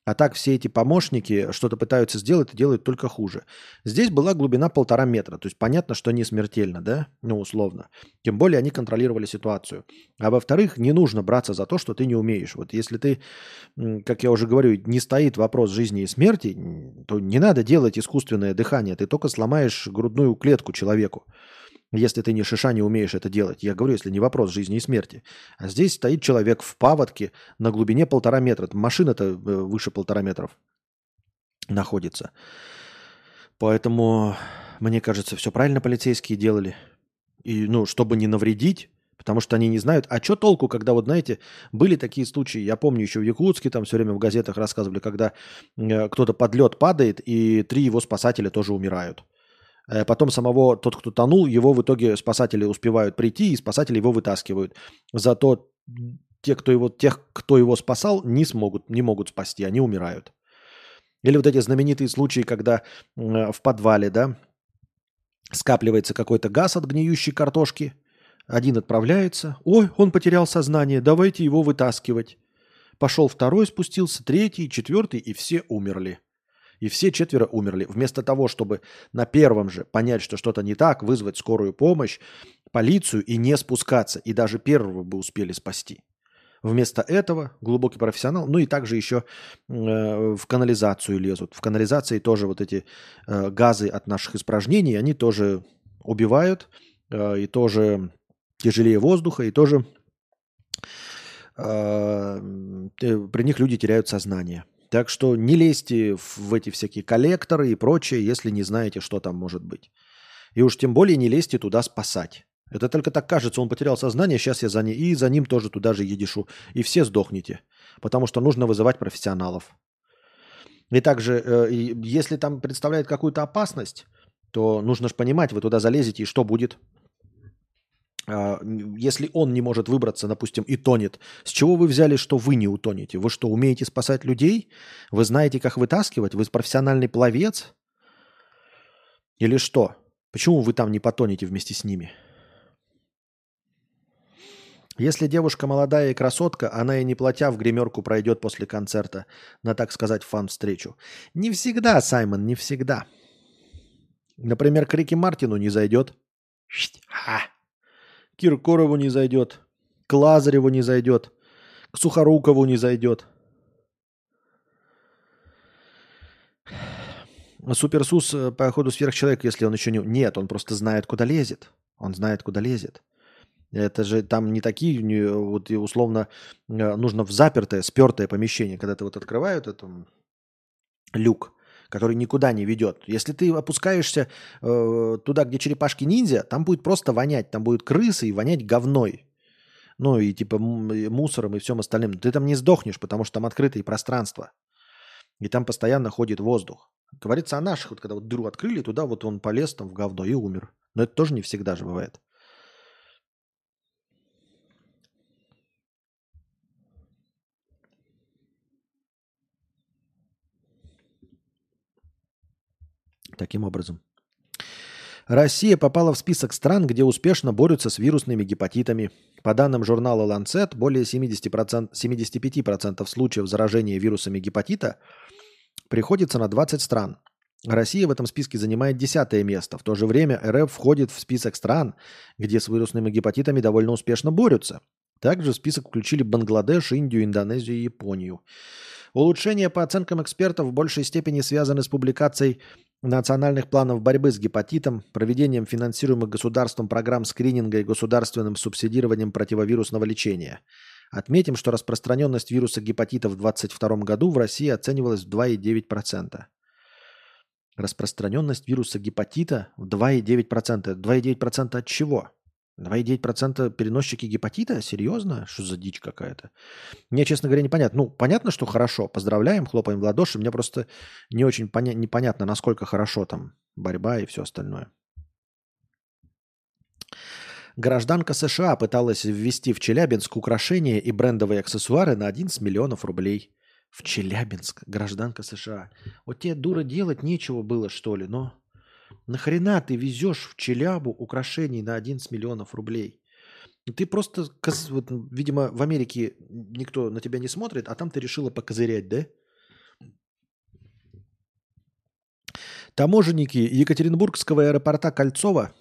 А так все эти помощники что-то пытаются сделать и делают только хуже. Здесь была глубина полтора метра. То есть понятно, что не смертельно, да? Ну, условно. Тем более они контролировали ситуацию. А во-вторых, не нужно браться за то, что ты не умеешь. Вот если ты, как я уже говорю, не стоит вопрос жизни и смерти, то не надо делать искусственное дыхание. Ты только сломаешь грудную клетку человеку если ты не шиша не умеешь это делать. Я говорю, если не вопрос жизни и смерти. А здесь стоит человек в паводке на глубине полтора метра. Машина-то э, выше полтора метров находится. Поэтому, мне кажется, все правильно полицейские делали. И, ну, чтобы не навредить, потому что они не знают. А что толку, когда, вот знаете, были такие случаи, я помню еще в Якутске, там все время в газетах рассказывали, когда э, кто-то под лед падает, и три его спасателя тоже умирают. Э, потом самого, тот, кто тонул, его в итоге спасатели успевают прийти, и спасатели его вытаскивают. Зато те, кто его, тех, кто его спасал, не смогут, не могут спасти, они умирают. Или вот эти знаменитые случаи, когда э, в подвале, да, скапливается какой-то газ от гниющей картошки, один отправляется, ой, он потерял сознание, давайте его вытаскивать. Пошел второй, спустился, третий, четвертый, и все умерли. И все четверо умерли. Вместо того, чтобы на первом же понять, что что-то не так, вызвать скорую помощь, полицию и не спускаться. И даже первого бы успели спасти. Вместо этого глубокий профессионал, ну и также еще э, в канализацию лезут. В канализации тоже вот эти э, газы от наших испражнений, они тоже убивают, э, и тоже тяжелее воздуха, и тоже э, при них люди теряют сознание. Так что не лезьте в эти всякие коллекторы и прочее, если не знаете, что там может быть. И уж тем более не лезьте туда спасать. Это только так кажется, он потерял сознание, сейчас я за ним, и за ним тоже туда же едишу. И все сдохнете, потому что нужно вызывать профессионалов. И также, э, если там представляет какую-то опасность, то нужно же понимать, вы туда залезете, и что будет? А, если он не может выбраться, допустим, и тонет, с чего вы взяли, что вы не утонете? Вы что, умеете спасать людей? Вы знаете, как вытаскивать? Вы профессиональный пловец? Или что? Почему вы там не потонете вместе с ними? Если девушка молодая и красотка, она и не платя в гримерку пройдет после концерта на, так сказать, фан-встречу. Не всегда, Саймон, не всегда. Например, к Рике Мартину не зайдет. Ха! Киркорову не зайдет, к Лазареву не зайдет, к Сухорукову не зайдет. Суперсус, э, по ходу сверхчеловек, если он еще не... Нет, он просто знает, куда лезет. Он знает, куда лезет. Это же там не такие, не, вот условно, э, нужно в запертое, спертое помещение, когда ты вот открывают это люк, который никуда не ведет. Если ты опускаешься э, туда, где черепашки ниндзя, там будет просто вонять, там будет крысы и вонять говной. Ну и типа мусором и всем остальным. Ты там не сдохнешь, потому что там открытые пространства. И там постоянно ходит воздух. Говорится о наших, вот когда вот дыру открыли, туда вот он полез там в говно и умер. Но это тоже не всегда же бывает. Таким образом. Россия попала в список стран, где успешно борются с вирусными гепатитами. По данным журнала Lancet, более 70%, 75% случаев заражения вирусами гепатита приходится на 20 стран. Россия в этом списке занимает десятое место. В то же время РФ входит в список стран, где с вирусными гепатитами довольно успешно борются. Также в список включили Бангладеш, Индию, Индонезию и Японию. Улучшения по оценкам экспертов в большей степени связаны с публикацией национальных планов борьбы с гепатитом, проведением финансируемых государством программ скрининга и государственным субсидированием противовирусного лечения. Отметим, что распространенность вируса гепатита в 2022 году в России оценивалась в 2,9%. Распространенность вируса гепатита в 2,9%. 2,9% от чего? 2,9% переносчики гепатита? Серьезно? Что за дичь какая-то? Мне, честно говоря, непонятно. Ну, понятно, что хорошо. Поздравляем, хлопаем в ладоши. Мне просто не очень поня- непонятно, насколько хорошо там борьба и все остальное. Гражданка США пыталась ввести в Челябинск украшения и брендовые аксессуары на 11 миллионов рублей. В Челябинск, гражданка США. Вот тебе, дура, делать нечего было, что ли, но... Нахрена ты везешь в Челябу украшений на 11 миллионов рублей? Ты просто, вот, видимо, в Америке никто на тебя не смотрит, а там ты решила покозырять, да? Таможенники Екатеринбургского аэропорта Кольцова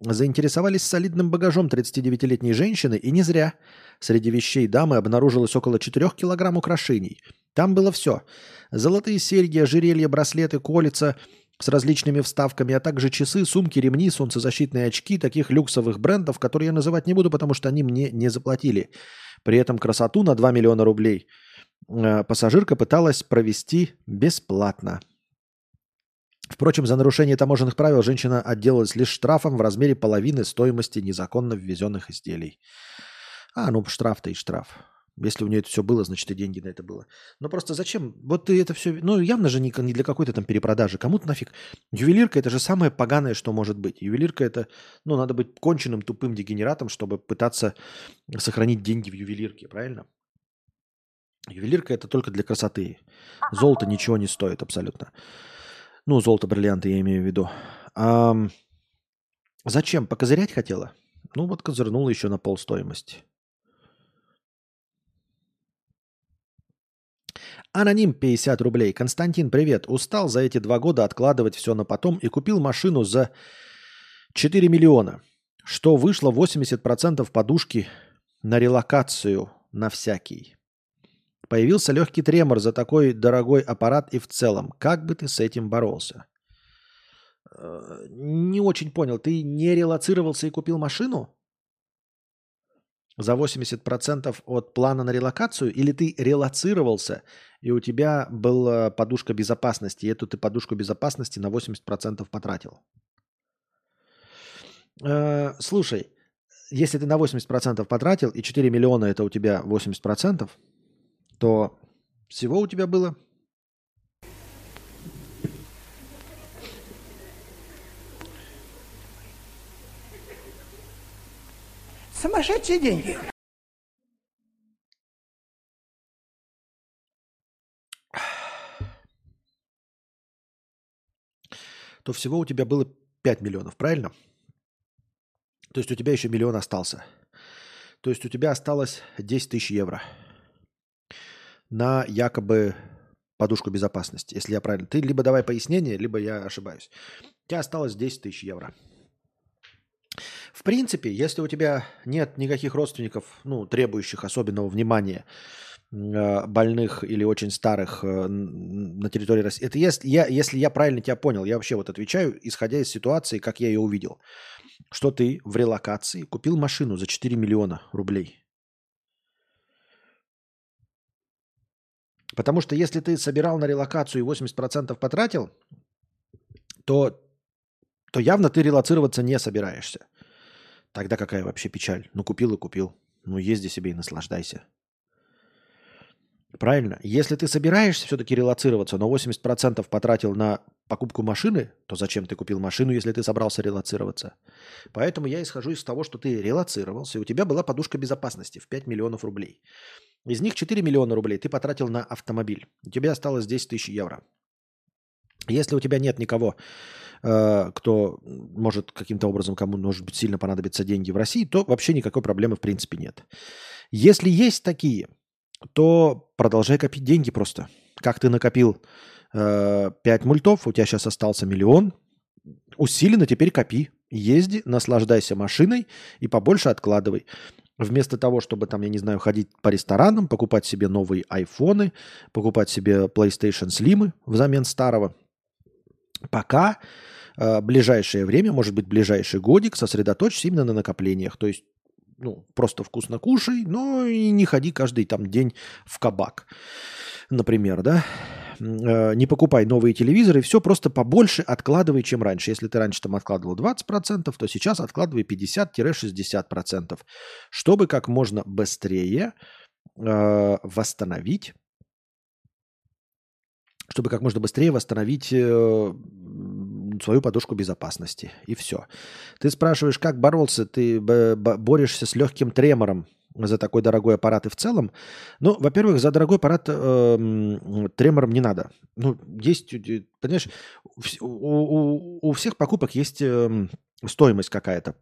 заинтересовались солидным багажом 39-летней женщины, и не зря. Среди вещей дамы обнаружилось около 4 килограмм украшений. Там было все. Золотые серьги, ожерелья, браслеты, колица – с различными вставками, а также часы, сумки, ремни, солнцезащитные очки таких люксовых брендов, которые я называть не буду, потому что они мне не заплатили. При этом красоту на 2 миллиона рублей э, пассажирка пыталась провести бесплатно. Впрочем, за нарушение таможенных правил женщина отделалась лишь штрафом в размере половины стоимости незаконно ввезенных изделий. А, ну штраф-то и штраф. Если у нее это все было, значит и деньги на это было. Но просто зачем? Вот ты это все... Ну, явно же не, для какой-то там перепродажи. Кому-то нафиг. Ювелирка – это же самое поганое, что может быть. Ювелирка – это... Ну, надо быть конченным тупым дегенератом, чтобы пытаться сохранить деньги в ювелирке, правильно? Ювелирка – это только для красоты. Золото ничего не стоит абсолютно. Ну, золото, бриллианты я имею в виду. А, зачем? Покозырять хотела? Ну, вот козырнула еще на пол Аноним 50 рублей. Константин, привет. Устал за эти два года откладывать все на потом и купил машину за 4 миллиона, что вышло 80% подушки на релокацию на всякий. Появился легкий тремор за такой дорогой аппарат и в целом. Как бы ты с этим боролся? Э, не очень понял. Ты не релацировался и купил машину? За 80% от плана на релокацию? Или ты релацировался и у тебя была подушка безопасности, и эту ты подушку безопасности на 80% потратил. Э, слушай, если ты на 80% потратил, и 4 миллиона это у тебя 80%, то всего у тебя было Сумасшедшие деньги. То всего у тебя было 5 миллионов, правильно? То есть у тебя еще миллион остался. То есть у тебя осталось 10 тысяч евро на якобы подушку безопасности, если я правильно. Ты либо давай пояснение, либо я ошибаюсь. У тебя осталось 10 тысяч евро. В принципе, если у тебя нет никаких родственников, ну, требующих особенного внимания, больных или очень старых э, на территории России. Это если я, если я правильно тебя понял, я вообще вот отвечаю, исходя из ситуации, как я ее увидел, что ты в релокации купил машину за 4 миллиона рублей. Потому что если ты собирал на релокацию и 80% потратил, то, то явно ты релацироваться не собираешься. Тогда какая вообще печаль? Ну купил и купил. Ну езди себе и наслаждайся. Правильно? Если ты собираешься все-таки релацироваться, но 80% потратил на покупку машины, то зачем ты купил машину, если ты собрался релацироваться? Поэтому я исхожу из того, что ты релацировался, и у тебя была подушка безопасности в 5 миллионов рублей. Из них 4 миллиона рублей ты потратил на автомобиль. У тебя осталось 10 тысяч евро. Если у тебя нет никого, э, кто может каким-то образом, кому может быть сильно понадобиться деньги в России, то вообще никакой проблемы в принципе нет. Если есть такие – то продолжай копить деньги просто. Как ты накопил э, 5 мультов, у тебя сейчас остался миллион, усиленно теперь копи. Езди, наслаждайся машиной и побольше откладывай. Вместо того, чтобы там, я не знаю, ходить по ресторанам, покупать себе новые айфоны, покупать себе PlayStation Slim взамен старого, пока э, ближайшее время, может быть, ближайший годик, сосредоточься именно на накоплениях. То есть ну, просто вкусно кушай, но и не ходи каждый там день в кабак, например, да. Э, не покупай новые телевизоры, все просто побольше откладывай, чем раньше. Если ты раньше там откладывал 20%, то сейчас откладывай 50-60%, чтобы как можно быстрее э, восстановить чтобы как можно быстрее восстановить э, свою подушку безопасности. И все. Ты спрашиваешь, как боролся? Ты борешься с легким тремором за такой дорогой аппарат и в целом. Ну, во-первых, за дорогой аппарат э, тремором не надо. Ну, есть, э, понимаешь, у, у, у всех покупок есть э, стоимость какая-то.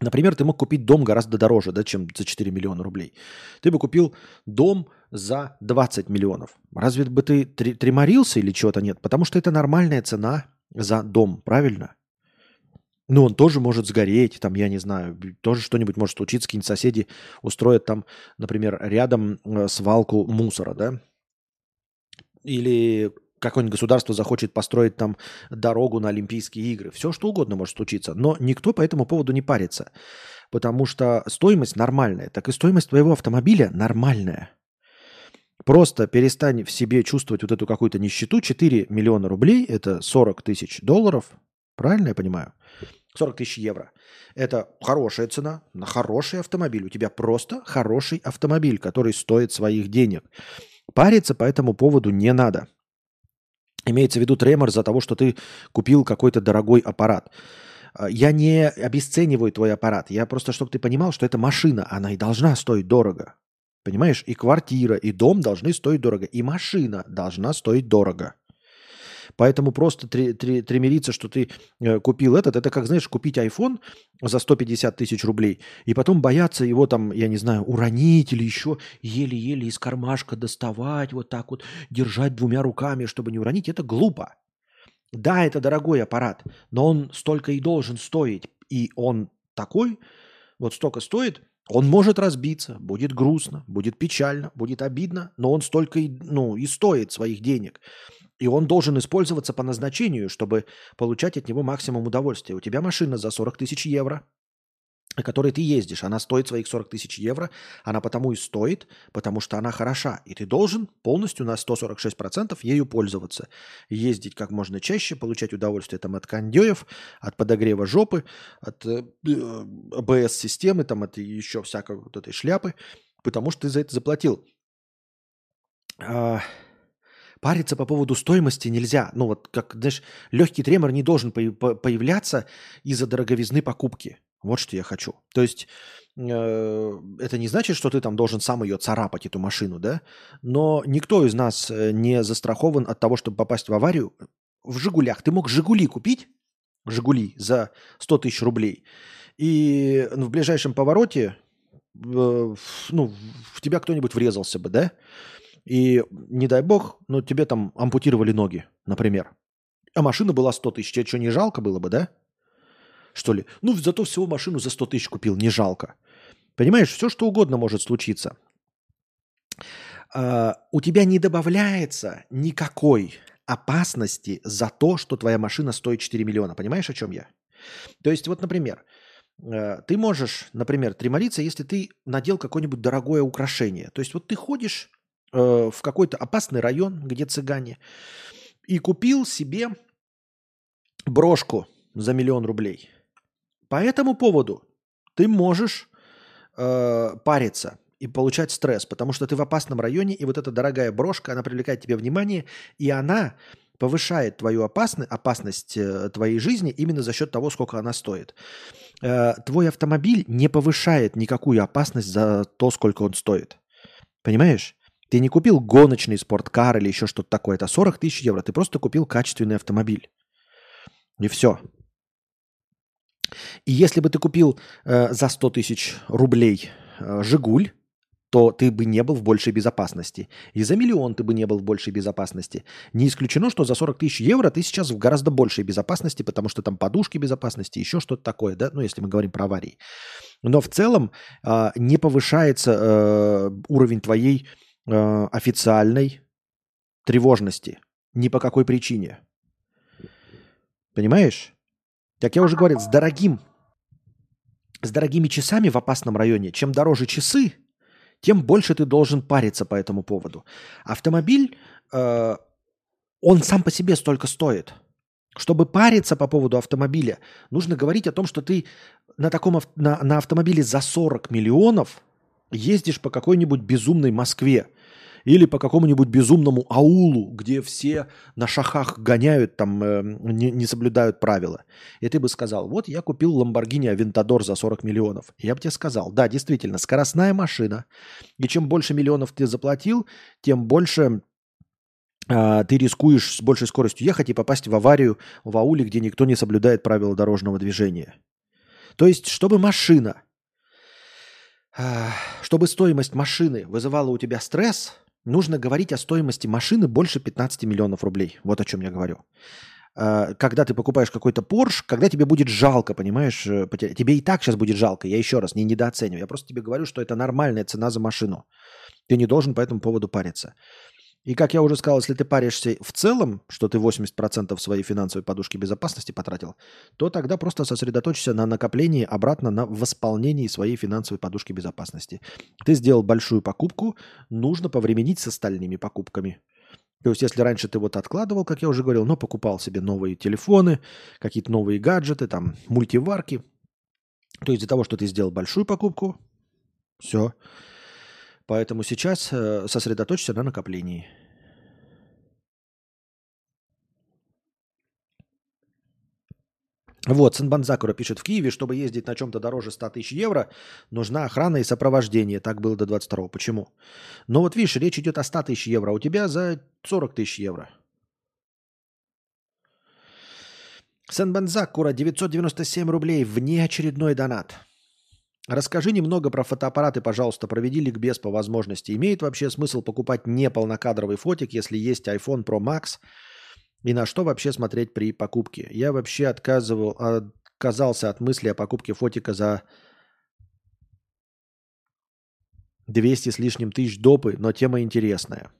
Например, ты мог купить дом гораздо дороже, да, чем за 4 миллиона рублей. Ты бы купил дом за 20 миллионов. Разве бы ты треморился или чего-то нет? Потому что это нормальная цена за дом, правильно? Ну, он тоже может сгореть, там, я не знаю, тоже что-нибудь может случиться, какие-нибудь соседи устроят там, например, рядом э, свалку мусора, да? Или какое-нибудь государство захочет построить там дорогу на Олимпийские игры. Все что угодно может случиться. Но никто по этому поводу не парится. Потому что стоимость нормальная. Так и стоимость твоего автомобиля нормальная. Просто перестань в себе чувствовать вот эту какую-то нищету. 4 миллиона рублей – это 40 тысяч долларов. Правильно я понимаю? 40 тысяч евро. Это хорошая цена на хороший автомобиль. У тебя просто хороший автомобиль, который стоит своих денег. Париться по этому поводу не надо. Имеется в виду тремор за того, что ты купил какой-то дорогой аппарат. А, я не обесцениваю твой аппарат. Я просто, чтобы ты понимал, что это машина, она и должна стоить дорого. Понимаешь? И квартира, и дом должны стоить дорого. И машина должна стоить дорого. Поэтому просто тремериться, что ты э, купил этот, это как, знаешь, купить iPhone за 150 тысяч рублей и потом бояться его там, я не знаю, уронить или еще еле-еле из кармашка доставать, вот так вот держать двумя руками, чтобы не уронить. Это глупо. Да, это дорогой аппарат, но он столько и должен стоить. И он такой, вот столько стоит, он может разбиться, будет грустно, будет печально, будет обидно, но он столько и, ну, и стоит своих денег. И он должен использоваться по назначению, чтобы получать от него максимум удовольствия. У тебя машина за 40 тысяч евро, которой ты ездишь, она стоит своих 40 тысяч евро, она потому и стоит, потому что она хороша. И ты должен полностью на 146% ею пользоваться. Ездить как можно чаще, получать удовольствие там, от кондеев, от подогрева жопы, от э, АБС-системы, там, от еще всякой вот этой шляпы, потому что ты за это заплатил. А, Париться по поводу стоимости нельзя. Ну вот, как, знаешь, легкий тремор не должен появляться из-за дороговизны покупки. Вот что я хочу. То есть э, это не значит, что ты там должен сам ее царапать, эту машину, да? Но никто из нас э, не застрахован от того, чтобы попасть в аварию. В «Жигулях» ты мог «Жигули» купить, «Жигули» за 100 тысяч рублей, и в ближайшем повороте э, ну, в тебя кто-нибудь врезался бы, да? И не дай бог, но тебе там ампутировали ноги, например. А машина была 100 тысяч. Тебе что, не жалко было бы, да? Что ли? Ну, зато всего машину за 100 тысяч купил, не жалко. Понимаешь, все что угодно может случиться. А, у тебя не добавляется никакой опасности за то, что твоя машина стоит 4 миллиона. Понимаешь, о чем я? То есть, вот, например, э, ты можешь, например, тремолиться, если ты надел какое-нибудь дорогое украшение. То есть, вот ты ходишь Э, в какой-то опасный район, где цыгане, и купил себе брошку за миллион рублей. По этому поводу ты можешь э, париться и получать стресс, потому что ты в опасном районе, и вот эта дорогая брошка, она привлекает тебе внимание, и она повышает твою опасность, опасность э, твоей жизни именно за счет того, сколько она стоит. Э, твой автомобиль не повышает никакую опасность за то, сколько он стоит. Понимаешь? Ты не купил гоночный спорткар или еще что-то такое. Это 40 тысяч евро. Ты просто купил качественный автомобиль. И все. И если бы ты купил э, за 100 тысяч рублей э, «Жигуль», то ты бы не был в большей безопасности. И за миллион ты бы не был в большей безопасности. Не исключено, что за 40 тысяч евро ты сейчас в гораздо большей безопасности, потому что там подушки безопасности, еще что-то такое, да, ну, если мы говорим про аварии. Но в целом э, не повышается э, уровень твоей э, официальной тревожности. Ни по какой причине. Понимаешь? Как я уже говорил, с дорогим, с дорогими часами в опасном районе, чем дороже часы, тем больше ты должен париться по этому поводу. Автомобиль, э, он сам по себе столько стоит. Чтобы париться по поводу автомобиля, нужно говорить о том, что ты на таком на, на автомобиле за 40 миллионов ездишь по какой-нибудь безумной Москве или по какому-нибудь безумному аулу, где все на шахах гоняют, там э, не, не соблюдают правила. И ты бы сказал, вот я купил Lamborghini Aventador за 40 миллионов. Я бы тебе сказал, да, действительно, скоростная машина. И чем больше миллионов ты заплатил, тем больше э, ты рискуешь с большей скоростью ехать и попасть в аварию в ауле, где никто не соблюдает правила дорожного движения. То есть, чтобы машина, э, чтобы стоимость машины вызывала у тебя стресс – нужно говорить о стоимости машины больше 15 миллионов рублей. Вот о чем я говорю. э, когда ты покупаешь какой-то Porsche, когда тебе будет жалко, понимаешь, э. Тебе и так сейчас будет жалко, я еще раз не недооцениваю. Я просто тебе говорю, что это нормальная цена за машину. Ты не должен по этому поводу париться. И как я уже сказал, если ты паришься в целом, что ты 80% своей финансовой подушки безопасности потратил, то тогда просто сосредоточься на накоплении обратно на восполнении своей финансовой подушки безопасности. Ты сделал большую покупку, нужно повременить с остальными покупками. То есть, если раньше ты вот откладывал, как я уже говорил, но покупал себе новые телефоны, какие-то новые гаджеты, там, мультиварки, то из-за того, что ты сделал большую покупку, все, Поэтому сейчас э, сосредоточься на накоплении. Вот, Санбанзакура пишет, в Киеве, чтобы ездить на чем-то дороже 100 тысяч евро, нужна охрана и сопровождение. Так было до 22 Почему? Ну вот видишь, речь идет о 100 тысяч евро, а у тебя за 40 тысяч евро. Санбанзакура, 997 рублей, внеочередной донат. Расскажи немного про фотоаппараты, пожалуйста. Проведи ликбез по возможности. Имеет вообще смысл покупать не полнокадровый фотик, если есть iPhone Pro Max? И на что вообще смотреть при покупке? Я вообще отказывал, отказался от мысли о покупке фотика за 200 с лишним тысяч допы, но тема интересная.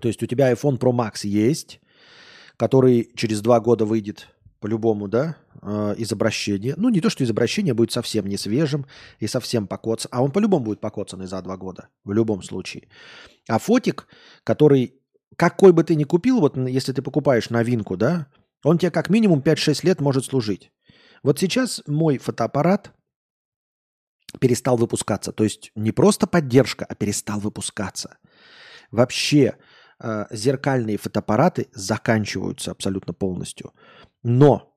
То есть у тебя iPhone Pro Max есть, который через два года выйдет по-любому, да, э, из обращения. Ну, не то, что из обращения будет совсем не свежим и совсем покоцан, а он по-любому будет покоцанный за два года, в любом случае. А фотик, который, какой бы ты ни купил, вот если ты покупаешь новинку, да, он тебе как минимум 5-6 лет может служить. Вот сейчас мой фотоаппарат перестал выпускаться. То есть не просто поддержка, а перестал выпускаться. Вообще э, зеркальные фотоаппараты заканчиваются абсолютно полностью. Но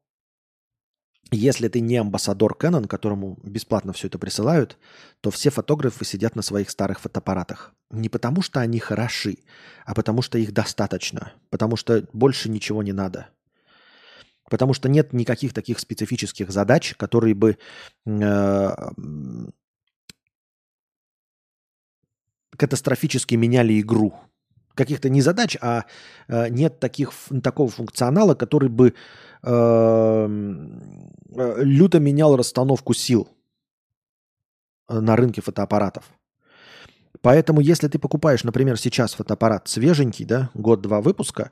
если ты не амбассадор Canon, которому бесплатно все это присылают, то все фотографы сидят на своих старых фотоаппаратах. Не потому, что они хороши, а потому, что их достаточно. Потому что больше ничего не надо. Потому что нет никаких таких специфических задач, которые бы э, катастрофически меняли игру каких-то не задач, а э, нет таких, такого функционала, который бы эм, э, люто менял расстановку сил э, на рынке фотоаппаратов. Поэтому, если ты покупаешь, например, сейчас фотоаппарат свеженький, да, год-два выпуска,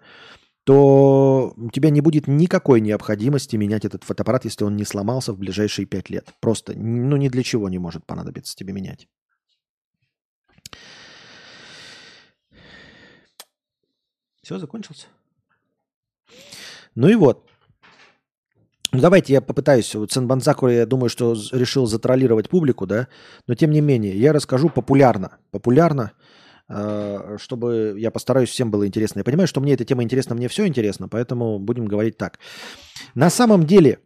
то у тебя не будет никакой необходимости менять этот фотоаппарат, если он не сломался в ближайшие пять лет. Просто, ну, ни для чего не может понадобиться тебе менять. Все, закончился. Ну и вот. Ну, давайте я попытаюсь. Вот Сенбанзакура, я думаю, что решил затроллировать публику, да, но тем не менее, я расскажу популярно. Популярно, э, чтобы я постараюсь всем было интересно. Я понимаю, что мне эта тема интересна, мне все интересно, поэтому будем говорить так. На самом деле,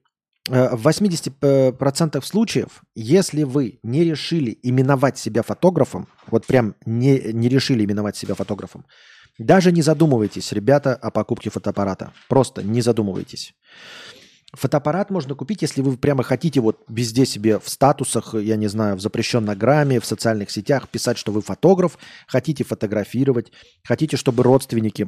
э, в 80% случаев, если вы не решили именовать себя фотографом, вот прям не, не решили именовать себя фотографом, даже не задумывайтесь, ребята, о покупке фотоаппарата. Просто не задумывайтесь. Фотоаппарат можно купить, если вы прямо хотите вот везде себе в статусах, я не знаю, в запрещенной грамме, в социальных сетях писать, что вы фотограф, хотите фотографировать, хотите, чтобы родственники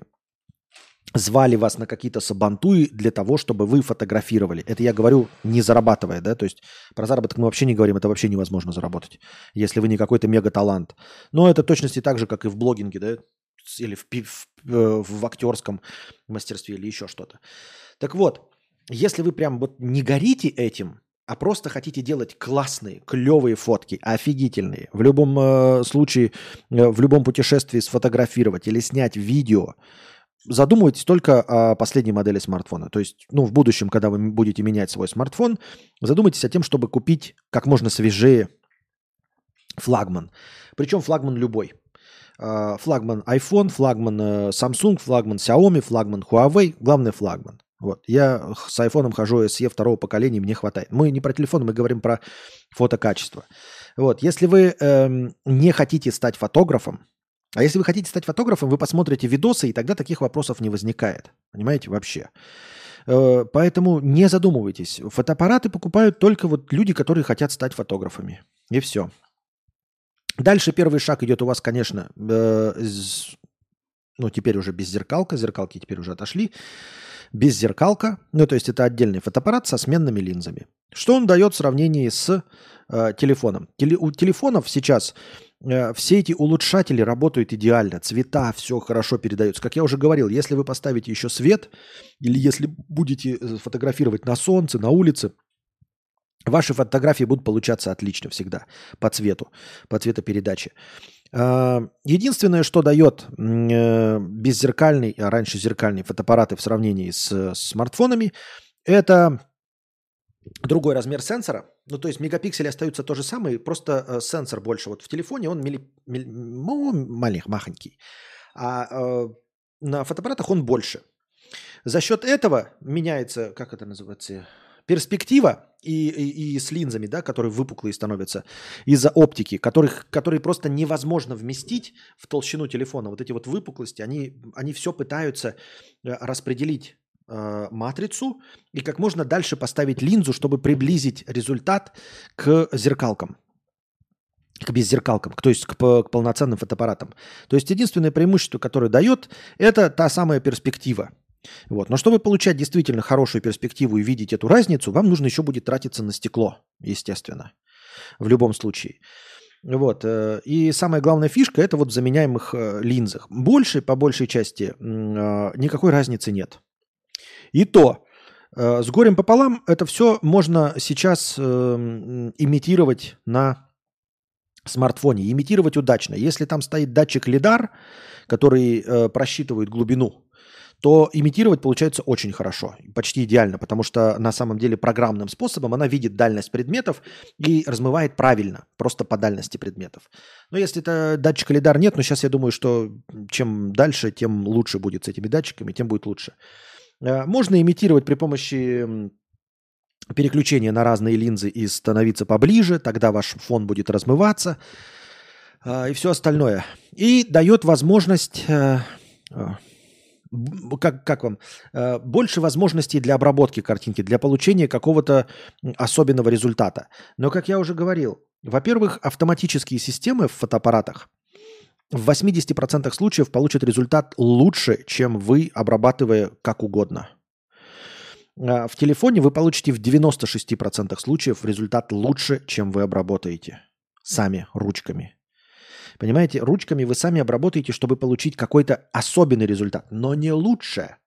звали вас на какие-то сабантуи для того, чтобы вы фотографировали. Это я говорю не зарабатывая, да, то есть про заработок мы вообще не говорим, это вообще невозможно заработать, если вы не какой-то мега-талант. Но это точности так же, как и в блогинге, да, или в, в, э, в актерском мастерстве или еще что-то. Так вот, если вы прям вот не горите этим, а просто хотите делать классные, клевые фотки, офигительные, в любом э, случае, э, в любом путешествии сфотографировать или снять видео, задумывайтесь только о последней модели смартфона. То есть, ну, в будущем, когда вы будете менять свой смартфон, задумайтесь о том, чтобы купить как можно свежее флагман. Причем флагман любой. А, флагман iPhone, флагман э, Samsung, флагман Xiaomi, флагман Huawei, главное флагман. Вот. Я с iPhone хожу SE второго поколения, мне хватает. Мы не про телефон, мы говорим про фотокачество. Вот. Если вы эм, не хотите стать фотографом, а если вы хотите стать фотографом, вы посмотрите видосы, и тогда таких вопросов не возникает. Понимаете, вообще. Э, поэтому не задумывайтесь. Фотоаппараты покупают только вот люди, которые хотят стать фотографами. И все. Дальше первый шаг идет у вас, конечно, э, ну, теперь уже без зеркалка, зеркалки теперь уже отошли, без зеркалка, ну, то есть это отдельный фотоаппарат со сменными линзами. Что он дает в сравнении с э, телефоном? Теле, у телефонов сейчас э, все эти улучшатели работают идеально, цвета, все хорошо передаются. Как я уже говорил, если вы поставите еще свет, или если будете э, фотографировать на солнце, на улице, Ваши фотографии будут получаться отлично всегда по цвету, по цветопередаче. А, единственное, что дает э, беззеркальный, а раньше зеркальный фотоаппараты в сравнении с смартфонами, это другой размер сенсора. Ну, то есть мегапиксели остаются то же самое, просто э, сенсор больше. Вот в телефоне он мили, мили, ну, маленький, махонький. А э, на фотоаппаратах он больше. За счет этого меняется, как это называется, перспектива и, и, и с линзами, да, которые выпуклые становятся из-за оптики, которых, которые просто невозможно вместить в толщину телефона. Вот эти вот выпуклости, они, они все пытаются э, распределить э, матрицу и как можно дальше поставить линзу, чтобы приблизить результат к зеркалкам к беззеркалкам, то есть к, к полноценным фотоаппаратам. То есть единственное преимущество, которое дает, это та самая перспектива. Вот. Но чтобы получать действительно хорошую перспективу и видеть эту разницу, вам нужно еще будет тратиться на стекло, естественно, в любом случае. Вот. Э, и самая главная фишка – это вот в заменяемых э, линзах. Больше, по большей части, э, никакой разницы нет. И то, с горем пополам, это все можно сейчас имитировать на смартфоне. Имитировать удачно. Если там стоит датчик лидар, который просчитывает глубину то имитировать получается очень хорошо, почти идеально, потому что на самом деле программным способом она видит дальность предметов и размывает правильно, просто по дальности предметов. Но если это датчик лидар нет, но сейчас я думаю, что чем дальше, тем лучше будет с этими датчиками, тем будет лучше. Э, можно имитировать при помощи переключения на разные линзы и становиться поближе, тогда ваш фон будет размываться э, и все остальное. И дает возможность э, как, как вам, э, больше возможностей для обработки картинки, для получения какого-то особенного результата. Но, как я уже говорил, во-первых, автоматические системы в фотоаппаратах в 80% случаев получат результат лучше, чем вы, обрабатывая как угодно. А в телефоне вы получите в 96% случаев результат лучше, чем вы обработаете сами ручками. Понимаете, ручками вы сами обработаете, чтобы получить какой-то особенный результат, но не лучше,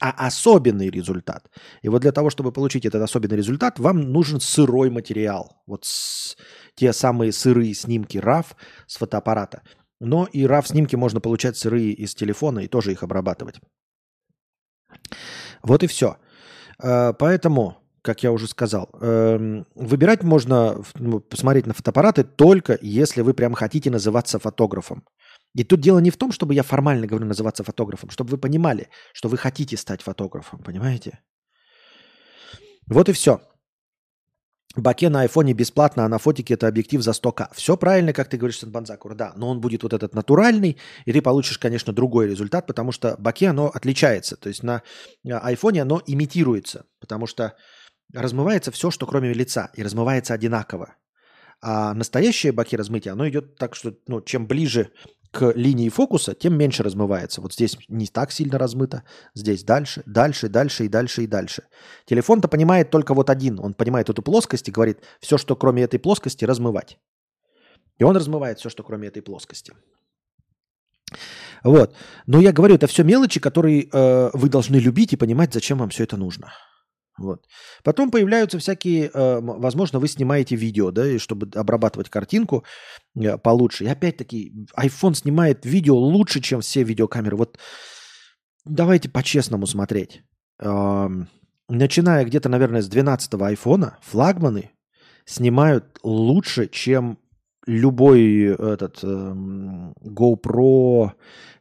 а особенный результат. И вот для того, чтобы получить этот особенный результат, вам нужен сырой материал. Вот с, те самые сырые снимки RAW с фотоаппарата. Но и RAW снимки можно получать сырые из телефона и тоже их обрабатывать. Вот и все. Э, поэтому как я уже сказал. Эм, выбирать можно, ну, посмотреть на фотоаппараты только если вы прям хотите называться фотографом. И тут дело не в том, чтобы я формально говорю называться фотографом, чтобы вы понимали, что вы хотите стать фотографом, понимаете? Вот и все. Баке на айфоне бесплатно, а на фотике это объектив за 100к. Все правильно, как ты говоришь, Сенбанзакур, да. Но он будет вот этот натуральный, и ты получишь, конечно, другой результат, потому что баке оно отличается. То есть на айфоне оно имитируется, потому что размывается все, что кроме лица, и размывается одинаково. А настоящее баки размытия, оно идет так, что ну, чем ближе к линии фокуса, тем меньше размывается. Вот здесь не так сильно размыто, здесь дальше, дальше, дальше и дальше и дальше. Телефон-то понимает только вот один. Он понимает эту плоскость и говорит, все, что кроме этой плоскости, размывать. И он размывает все, что кроме этой плоскости. Вот. Но я говорю, это все мелочи, которые э, вы должны любить и понимать, зачем вам все это нужно. Вот. Потом появляются всякие, э, возможно, вы снимаете видео, да, и чтобы обрабатывать картинку э, получше. И опять-таки, iPhone снимает видео лучше, чем все видеокамеры. Вот давайте по-честному смотреть. Э, начиная где-то, наверное, с 12-го айфона, флагманы снимают лучше, чем любой этот э, GoPro,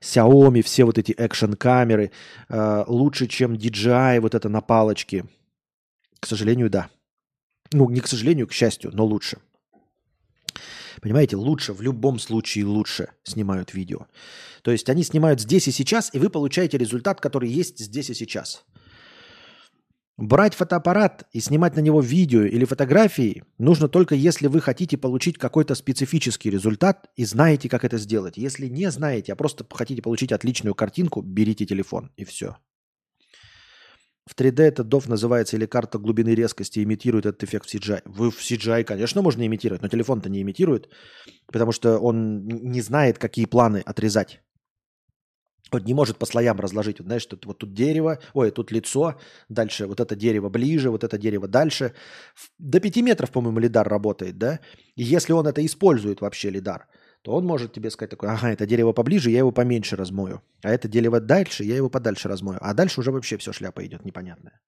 Xiaomi, все вот эти экшен камеры э, лучше, чем DJI, вот это на палочке – к сожалению, да. Ну, не к сожалению, к счастью, но лучше. Понимаете, лучше, в любом случае лучше снимают видео. То есть они снимают здесь и сейчас, и вы получаете результат, который есть здесь и сейчас. Брать фотоаппарат и снимать на него видео или фотографии нужно только если вы хотите получить какой-то специфический результат и знаете, как это сделать. Если не знаете, а просто хотите получить отличную картинку, берите телефон и все. В 3D этот DOF называется или карта глубины резкости имитирует этот эффект в CGI. Вы в CGI, конечно, можно имитировать, но телефон-то не имитирует, потому что он не знает, какие планы отрезать. Вот не может по слоям разложить. Вот, знаешь, тут, вот тут дерево, ой, тут лицо, дальше вот это дерево ближе, вот это дерево дальше. До 5 метров, по-моему, лидар работает, да? И если он это использует вообще, лидар, то он может тебе сказать такой, ага, это дерево поближе, я его поменьше размою. А это дерево дальше, я его подальше размою. А дальше уже вообще все шляпа идет непонятная.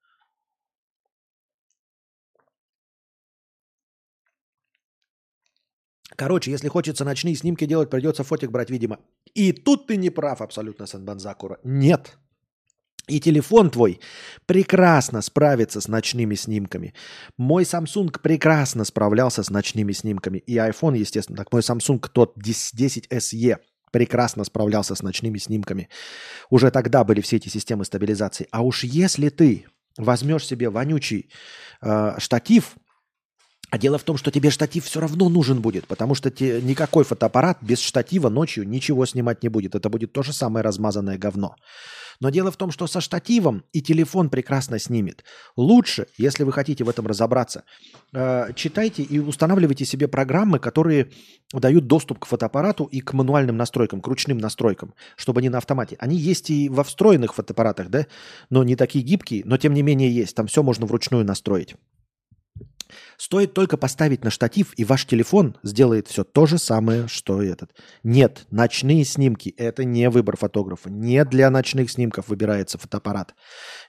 Короче, если хочется ночные снимки делать, придется фотик брать, видимо. И тут ты не прав абсолютно, Санбанзакура. Нет. И телефон твой прекрасно справится с ночными снимками. Мой Samsung прекрасно справлялся с ночными снимками. И iPhone, естественно, так мой Samsung тот 10 SE прекрасно справлялся с ночными снимками. Уже тогда были все эти системы стабилизации. А уж если ты возьмешь себе вонючий э, штатив, а дело в том, что тебе штатив все равно нужен будет, потому что те, никакой фотоаппарат без штатива ночью ничего снимать не будет. Это будет то же самое размазанное говно. Но дело в том, что со штативом и телефон прекрасно снимет. Лучше, если вы хотите в этом разобраться, э, читайте и устанавливайте себе программы, которые дают доступ к фотоаппарату и к мануальным настройкам, к ручным настройкам, чтобы они на автомате. Они есть и во встроенных фотоаппаратах, да, но не такие гибкие, но тем не менее есть. Там все можно вручную настроить. Стоит только поставить на штатив, и ваш телефон сделает все то же самое, что и этот. Нет, ночные снимки – это не выбор фотографа. Не для ночных снимков выбирается фотоаппарат.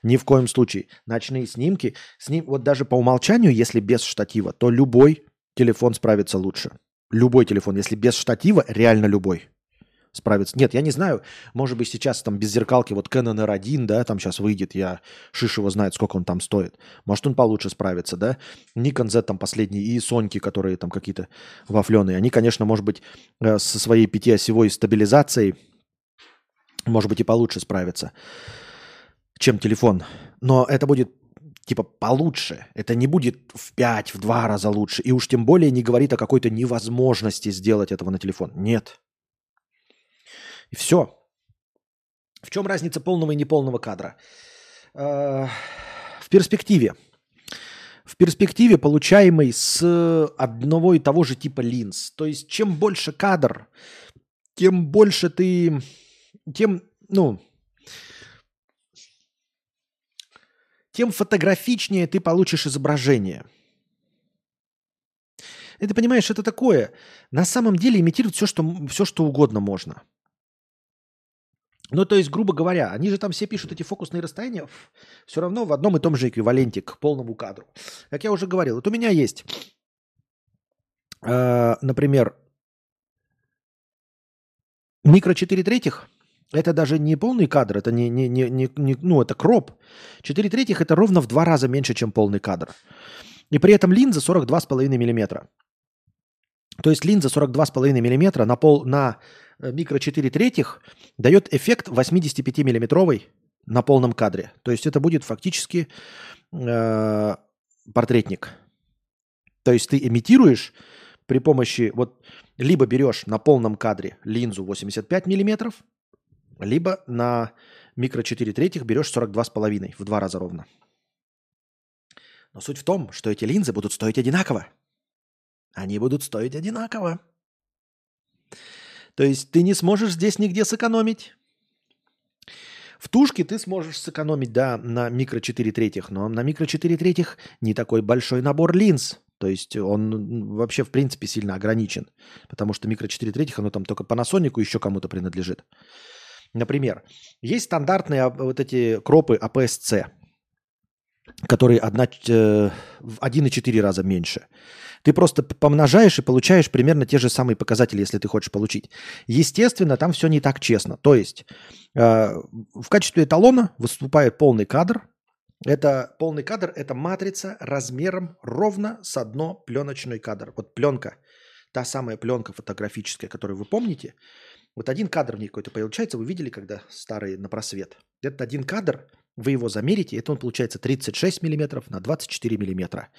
Ни в коем случае. Ночные снимки, сним... вот даже по умолчанию, если без штатива, то любой телефон справится лучше. Любой телефон, если без штатива, реально любой справиться. Нет, я не знаю, может быть, сейчас там без зеркалки, вот Canon R1, да, там сейчас выйдет, я шиш его знает, сколько он там стоит. Может, он получше справится, да. Nikon Z там последний и Соньки, которые там какие-то вафленые, они, конечно, может быть, э, со своей пятиосевой стабилизацией, может быть, и получше справятся, чем телефон. Но это будет типа получше. Это не будет в 5, в 2 раза лучше. И уж тем более не говорит о какой-то невозможности сделать этого на телефон. Нет. И все. В чем разница полного и неполного кадра? Э, в перспективе. В перспективе, получаемый с одного и того же типа линз. То есть, чем больше кадр, тем больше ты, тем, ну, тем фотографичнее ты получишь изображение. И ты понимаешь, это такое. На самом деле имитировать все, что, все, что угодно можно – ну, то есть, грубо говоря, они же там все пишут эти фокусные расстояния все равно в одном и том же эквиваленте к полному кадру. Как я уже говорил, вот у меня есть, э, например, микро 4 третьих. Это даже не полный кадр, это не, не, не, не, не ну, это кроп. 4 третьих это ровно в два раза меньше, чем полный кадр. И при этом линза 42,5 миллиметра. То есть линза 42,5 миллиметра на, пол, на Э, микро 4 третьих дает эффект 85 миллиметровый на полном кадре. То есть это будет фактически э, портретник. То есть ты имитируешь при помощи, вот либо берешь на полном кадре линзу 85 миллиметров, либо на микро 4 третьих берешь 42,5 в два раза ровно. Но суть в том, что эти линзы будут стоить одинаково. Они будут стоить одинаково. То есть ты не сможешь здесь нигде сэкономить. В тушке ты сможешь сэкономить, да, на микро 4 третьих, но на микро 4 третьих не такой большой набор линз. То есть он вообще, в принципе, сильно ограничен. Потому что микро 4 третьих, оно там только Panasonic еще кому-то принадлежит. Например, есть стандартные а, вот эти кропы APS-C, которые 1,4 э, раза меньше. Ты просто помножаешь и получаешь примерно те же самые показатели, если ты хочешь получить. Естественно, там все не так честно. То есть э, в качестве эталона выступает полный кадр. Это полный кадр – это матрица размером ровно с одно пленочный кадр. Вот пленка, та самая пленка фотографическая, которую вы помните, Вот один кадр в ней какой-то получается. Вы видели, когда старые на просвет? Этот один кадр, вы его замерите, это он получается 36 миллиметров на 24 миллиметра.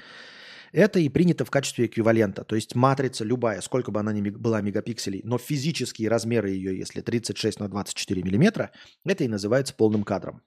Это и принято в качестве эквивалента. То есть матрица любая, сколько бы она ни была мегапикселей, но физические размеры ее, если 36 на 24 миллиметра, это и называется полным кадром.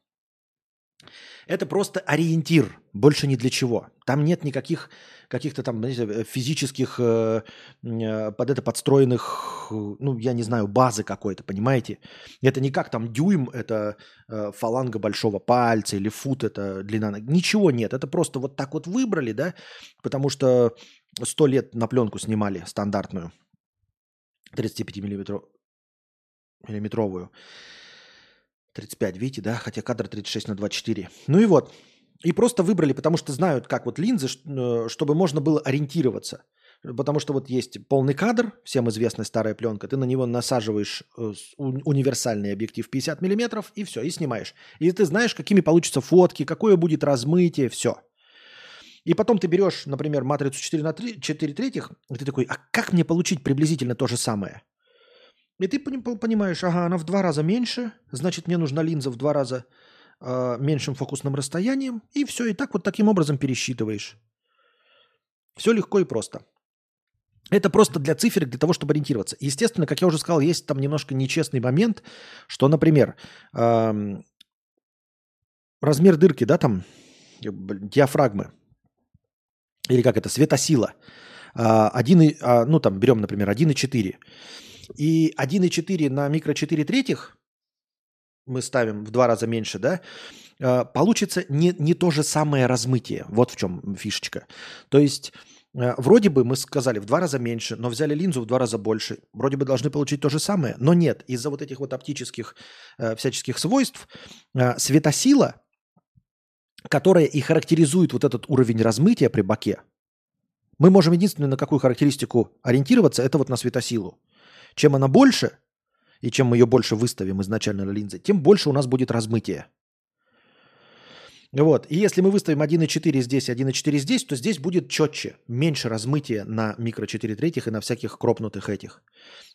Это просто ориентир, больше ни для чего. Там нет никаких каких-то там знаете, физических э, э, под это подстроенных, э, ну, я не знаю, базы какой-то, понимаете? Это не как там дюйм, это э, фаланга большого пальца или фут, это длина. ног- Ничего нет, это просто вот так вот выбрали, да, потому что сто лет на пленку снимали стандартную, 35 миллиметровую. 35, видите, да? Хотя кадр 36 на 24. Ну и вот. И просто выбрали, потому что знают, как вот линзы, э, чтобы можно было ориентироваться. Потому что вот есть полный кадр, всем известная старая пленка, ты на него насаживаешь э, универсальный объектив 50 миллиметров и все, и снимаешь. И ты знаешь, какими получатся фотки, какое будет размытие, все. И потом ты берешь, например, матрицу 4 на 3, 4 третьих, и ты такой, а как мне получить приблизительно то же самое? И ты пони- по- понимаешь, ага, она в два раза меньше, значит, мне нужна линза в два раза э, меньшим фокусным расстоянием, и все, и так вот таким образом пересчитываешь. Все легко и просто. Это просто для цифр, для того, чтобы ориентироваться. Естественно, как я уже сказал, есть там немножко нечестный момент, что, например, эм, размер дырки, да, там, э, диафрагмы, или как это, светосила, один и- а, ну там берем, например, 1,4. И 1,4 на микро 4 третьих мы ставим в два раза меньше, да, а, получится не, не то же самое размытие. Вот в чем фишечка. То есть э, вроде бы мы сказали в два раза меньше, но взяли линзу в два раза больше. Вроде бы должны получить то же самое, но нет. Из-за вот этих вот оптических э, всяческих свойств э, светосила, которая и характеризует вот этот уровень размытия при боке, мы можем единственное на какую характеристику ориентироваться, это вот на светосилу. Чем она больше, и чем мы ее больше выставим изначально на линзы, тем больше у нас будет размытие. Вот. И если мы выставим 1,4 здесь, 1,4 здесь, то здесь будет четче, меньше размытия на микро 4 третьих и на всяких кропнутых этих.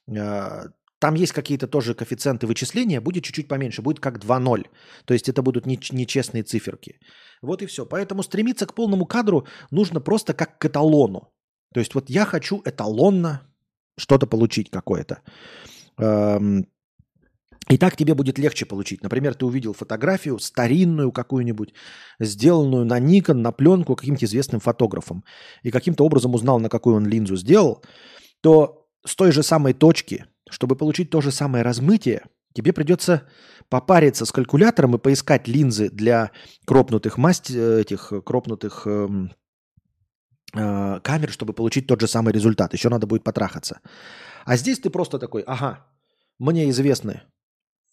Э, Там есть какие-то тоже коэффициенты вычисления, будет чуть-чуть поменьше, будет как 2,0. То есть это будут неч- нечестные циферки. Вот и все. Поэтому стремиться к полному кадру нужно просто как к эталону. То есть вот я хочу эталонно что-то получить какое-то. Эм, И так тебе будет легче получить. Например, ты увидел фотографию старинную какую-нибудь, сделанную на Nikon, на пленку каким-то известным фотографом, и каким-то образом узнал, на какую он линзу сделал, то с той же самой точки, чтобы получить то же самое размытие, тебе придется попариться с калькулятором и поискать линзы для кропнутых масть, э, этих кропнутых эм, э, камер, чтобы получить тот же самый результат. Еще надо будет потрахаться. А здесь ты просто такой, ага, мне известны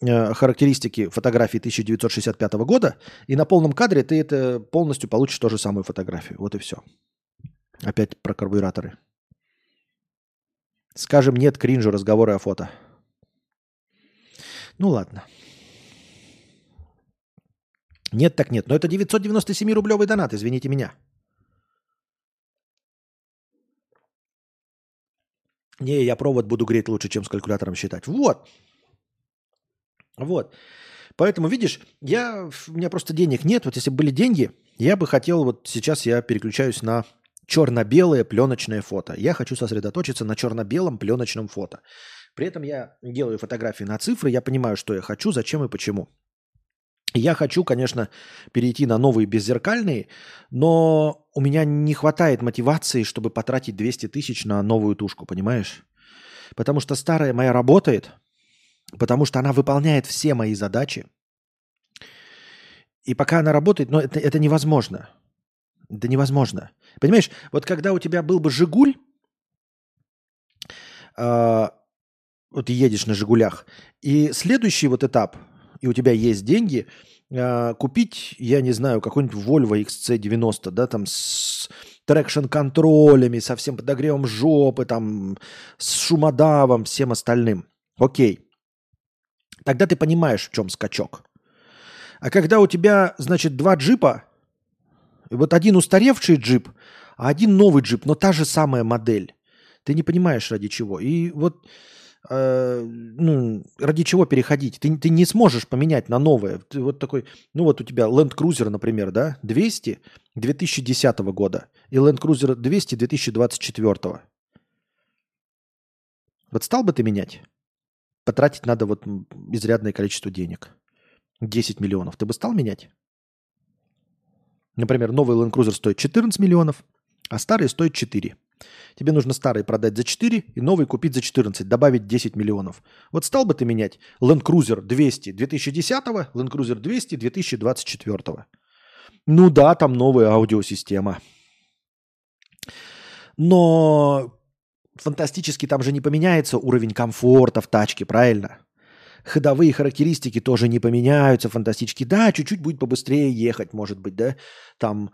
э, характеристики фотографии 1965 года, и на полном кадре ты это полностью получишь ту же самую фотографию. Вот и все. Опять про карбюраторы. Скажем нет кринжу разговоры о фото. Ну ладно. Нет так нет. Но это 997 рублевый донат, извините меня. Не, я провод буду греть лучше, чем с калькулятором считать. Вот. Вот. Поэтому, видишь, я, у меня просто денег нет. Вот если бы были деньги, я бы хотел, вот сейчас я переключаюсь на черно-белое пленочное фото. Я хочу сосредоточиться на черно-белом пленочном фото. При этом я делаю фотографии на цифры, я понимаю, что я хочу, зачем и почему. Я хочу, конечно, перейти на новые беззеркальные, но у меня не хватает мотивации, чтобы потратить 200 тысяч на новую тушку, понимаешь? Потому что старая моя работает, потому что она выполняет все мои задачи. И пока она работает, но это, это невозможно. Это невозможно. Понимаешь, вот когда у тебя был бы «Жигуль», э, вот едешь на «Жигулях», и следующий вот этап, и у тебя есть деньги, э, купить, я не знаю, какой-нибудь Volvo XC90, да, там с трекшн-контролями, со всем подогревом жопы, там, с шумодавом, всем остальным. Окей. Тогда ты понимаешь, в чем скачок. А когда у тебя, значит, два джипа, и вот один устаревший джип, а один новый джип, но та же самая модель, ты не понимаешь, ради чего. И вот э, ну, ради чего переходить? Ты, ты не сможешь поменять на новое. Ты вот такой, ну вот у тебя Land Cruiser, например, да, 200 2010 года и Land Cruiser 200 2024. Вот стал бы ты менять? Потратить надо вот изрядное количество денег. 10 миллионов. Ты бы стал менять? Например, новый Land Cruiser стоит 14 миллионов, а старый стоит 4. Тебе нужно старый продать за 4 и новый купить за 14, добавить 10 миллионов. Вот стал бы ты менять Land Cruiser 200 2010, Land Cruiser 200 2024? Ну да, там новая аудиосистема. Но фантастически там же не поменяется уровень комфорта в тачке, правильно? Ходовые характеристики тоже не поменяются фантастически. Да, чуть-чуть будет побыстрее ехать, может быть, да. Там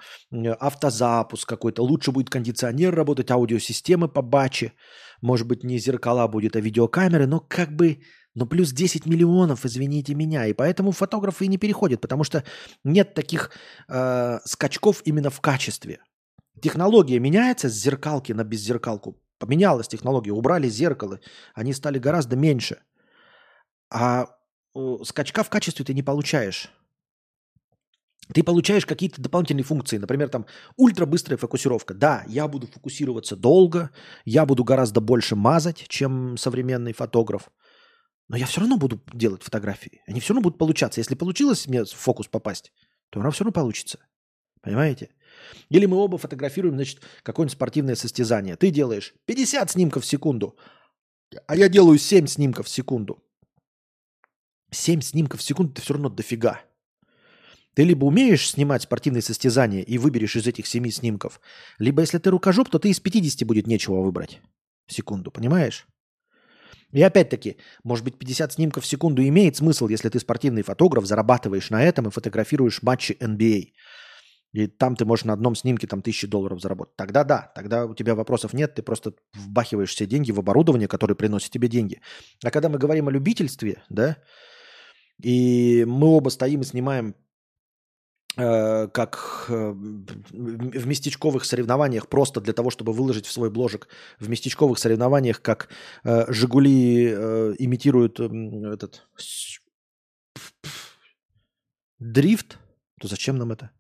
автозапуск какой-то. Лучше будет кондиционер работать, аудиосистемы побаче. Может быть, не зеркала будет, а видеокамеры. Но как бы, ну плюс 10 миллионов, извините меня. И поэтому фотографы и не переходят, потому что нет таких э, скачков именно в качестве. Технология меняется с зеркалки на беззеркалку. Поменялась технология, убрали зеркало, они стали гораздо меньше. А скачка в качестве ты не получаешь. Ты получаешь какие-то дополнительные функции, например, там ультрабыстрая фокусировка. Да, я буду фокусироваться долго, я буду гораздо больше мазать, чем современный фотограф. Но я все равно буду делать фотографии. Они все равно будут получаться. Если получилось мне в фокус попасть, то оно все равно получится. Понимаете? Или мы оба фотографируем, значит, какое-нибудь спортивное состязание. Ты делаешь 50 снимков в секунду, а я делаю 7 снимков в секунду. 7 снимков в секунду это все равно дофига. Ты либо умеешь снимать спортивные состязания и выберешь из этих 7 снимков, либо если ты рукожоп, то ты из 50 будет нечего выбрать секунду, понимаешь? И опять-таки, может быть, 50 снимков в секунду имеет смысл, если ты спортивный фотограф, зарабатываешь на этом и фотографируешь матчи NBA. И там ты можешь на одном снимке там тысячи долларов заработать. Тогда да, тогда у тебя вопросов нет, ты просто вбахиваешь все деньги в оборудование, которое приносит тебе деньги. А когда мы говорим о любительстве, да, и мы оба стоим и снимаем э, как э, в местечковых соревнованиях просто для того, чтобы выложить в свой бложек в местечковых соревнованиях, как э, Жигули имитируют этот дрифт, то зачем нам это?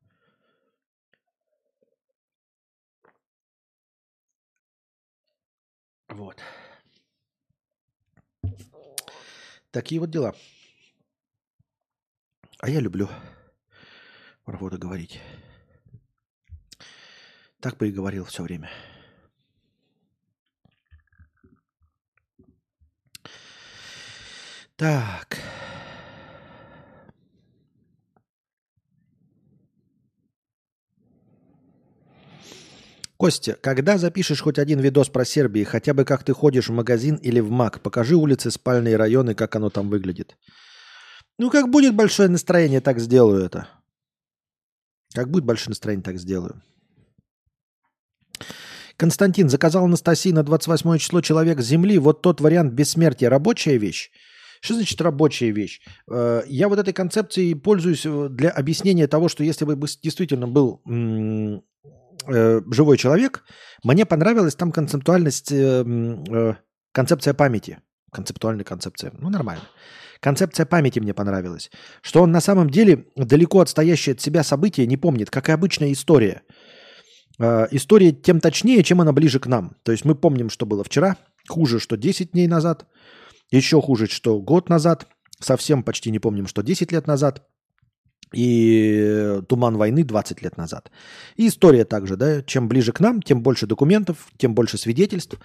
Вот. Такие вот дела. А я люблю правду говорить. Так бы и говорил все время. Так. Костя, когда запишешь хоть один видос про Сербию, хотя бы как ты ходишь в магазин или в МАК, покажи улицы, спальные районы, как оно там выглядит. Ну, как будет большое настроение, так сделаю это. Как будет большое настроение, так сделаю. Константин заказал Анастасии на 28 число человек Земли. Вот тот вариант бессмертия. Рабочая вещь? Что значит рабочая вещь? Э, Я вот этой концепцией пользуюсь э, для объяснения того, что если бы действительно был э, живой человек, мне понравилась там концептуальность, концепция памяти. Концептуальная концепция. Ну, нормально. Концепция памяти мне понравилась. Что он на самом деле далеко отстоящее от себя событие не помнит, как и обычная история. Э, История тем точнее, чем она ближе к нам. То есть мы помним, что было вчера, хуже, что 10 дней назад, еще хуже, что год назад, совсем почти не помним, что 10 лет назад, и туман войны 20 лет назад. И история также, да, чем ближе к нам, тем больше документов, тем больше свидетельств,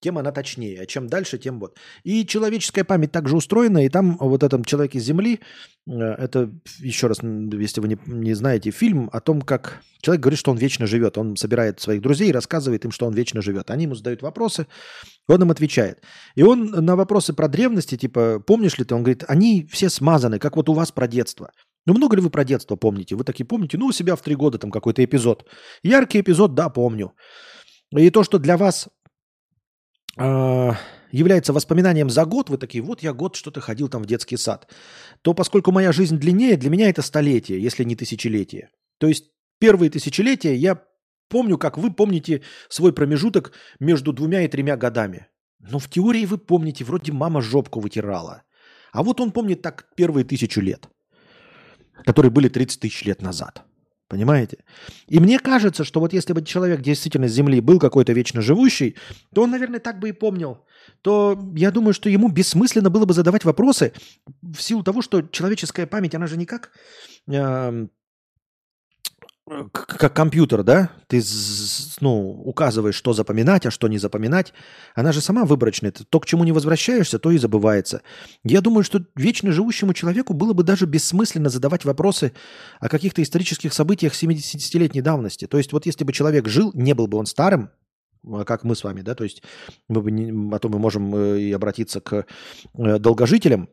тем она точнее. А чем дальше, тем вот. И человеческая память также устроена, и там вот этом человеке Земли, э, это еще раз, если вы не, не знаете, фильм о том, как человек говорит, что он вечно живет. Он собирает своих друзей и рассказывает им, что он вечно живет. Они ему задают вопросы, он им отвечает. И он на вопросы про древности, типа, помнишь ли ты, он говорит, они все смазаны, как вот у вас про детство. Ну, много ли вы про детство помните? Вы такие помните? Ну, у себя в три года там какой-то эпизод. Яркий эпизод, да, помню. И то, что для вас является воспоминанием за год, вы такие, вот я год что-то ходил там в детский сад, то поскольку моя жизнь длиннее, для меня это столетие, если не тысячелетие. То есть первые тысячелетия я помню, как вы помните свой промежуток между двумя и тремя годами. Ну, в теории вы помните, вроде мама жопку вытирала. А вот он помнит так первые тысячу лет, которые были 30 тысяч лет назад. Понимаете? И мне кажется, что вот если бы человек действительно с Земли был какой-то вечно живущий, то он, наверное, так бы и помнил. То я думаю, что ему бессмысленно было бы задавать вопросы в силу того, что человеческая память, она же не как э, как компьютер, да? Ты ну, указываешь, что запоминать, а что не запоминать. Она же сама выборочная. То, к чему не возвращаешься, то и забывается. Я думаю, что вечно живущему человеку было бы даже бессмысленно задавать вопросы о каких-то исторических событиях 70-летней давности. То есть вот если бы человек жил, не был бы он старым, а как мы с вами, да, то есть мы бы не, а мы можем э, и обратиться к э, долгожителям,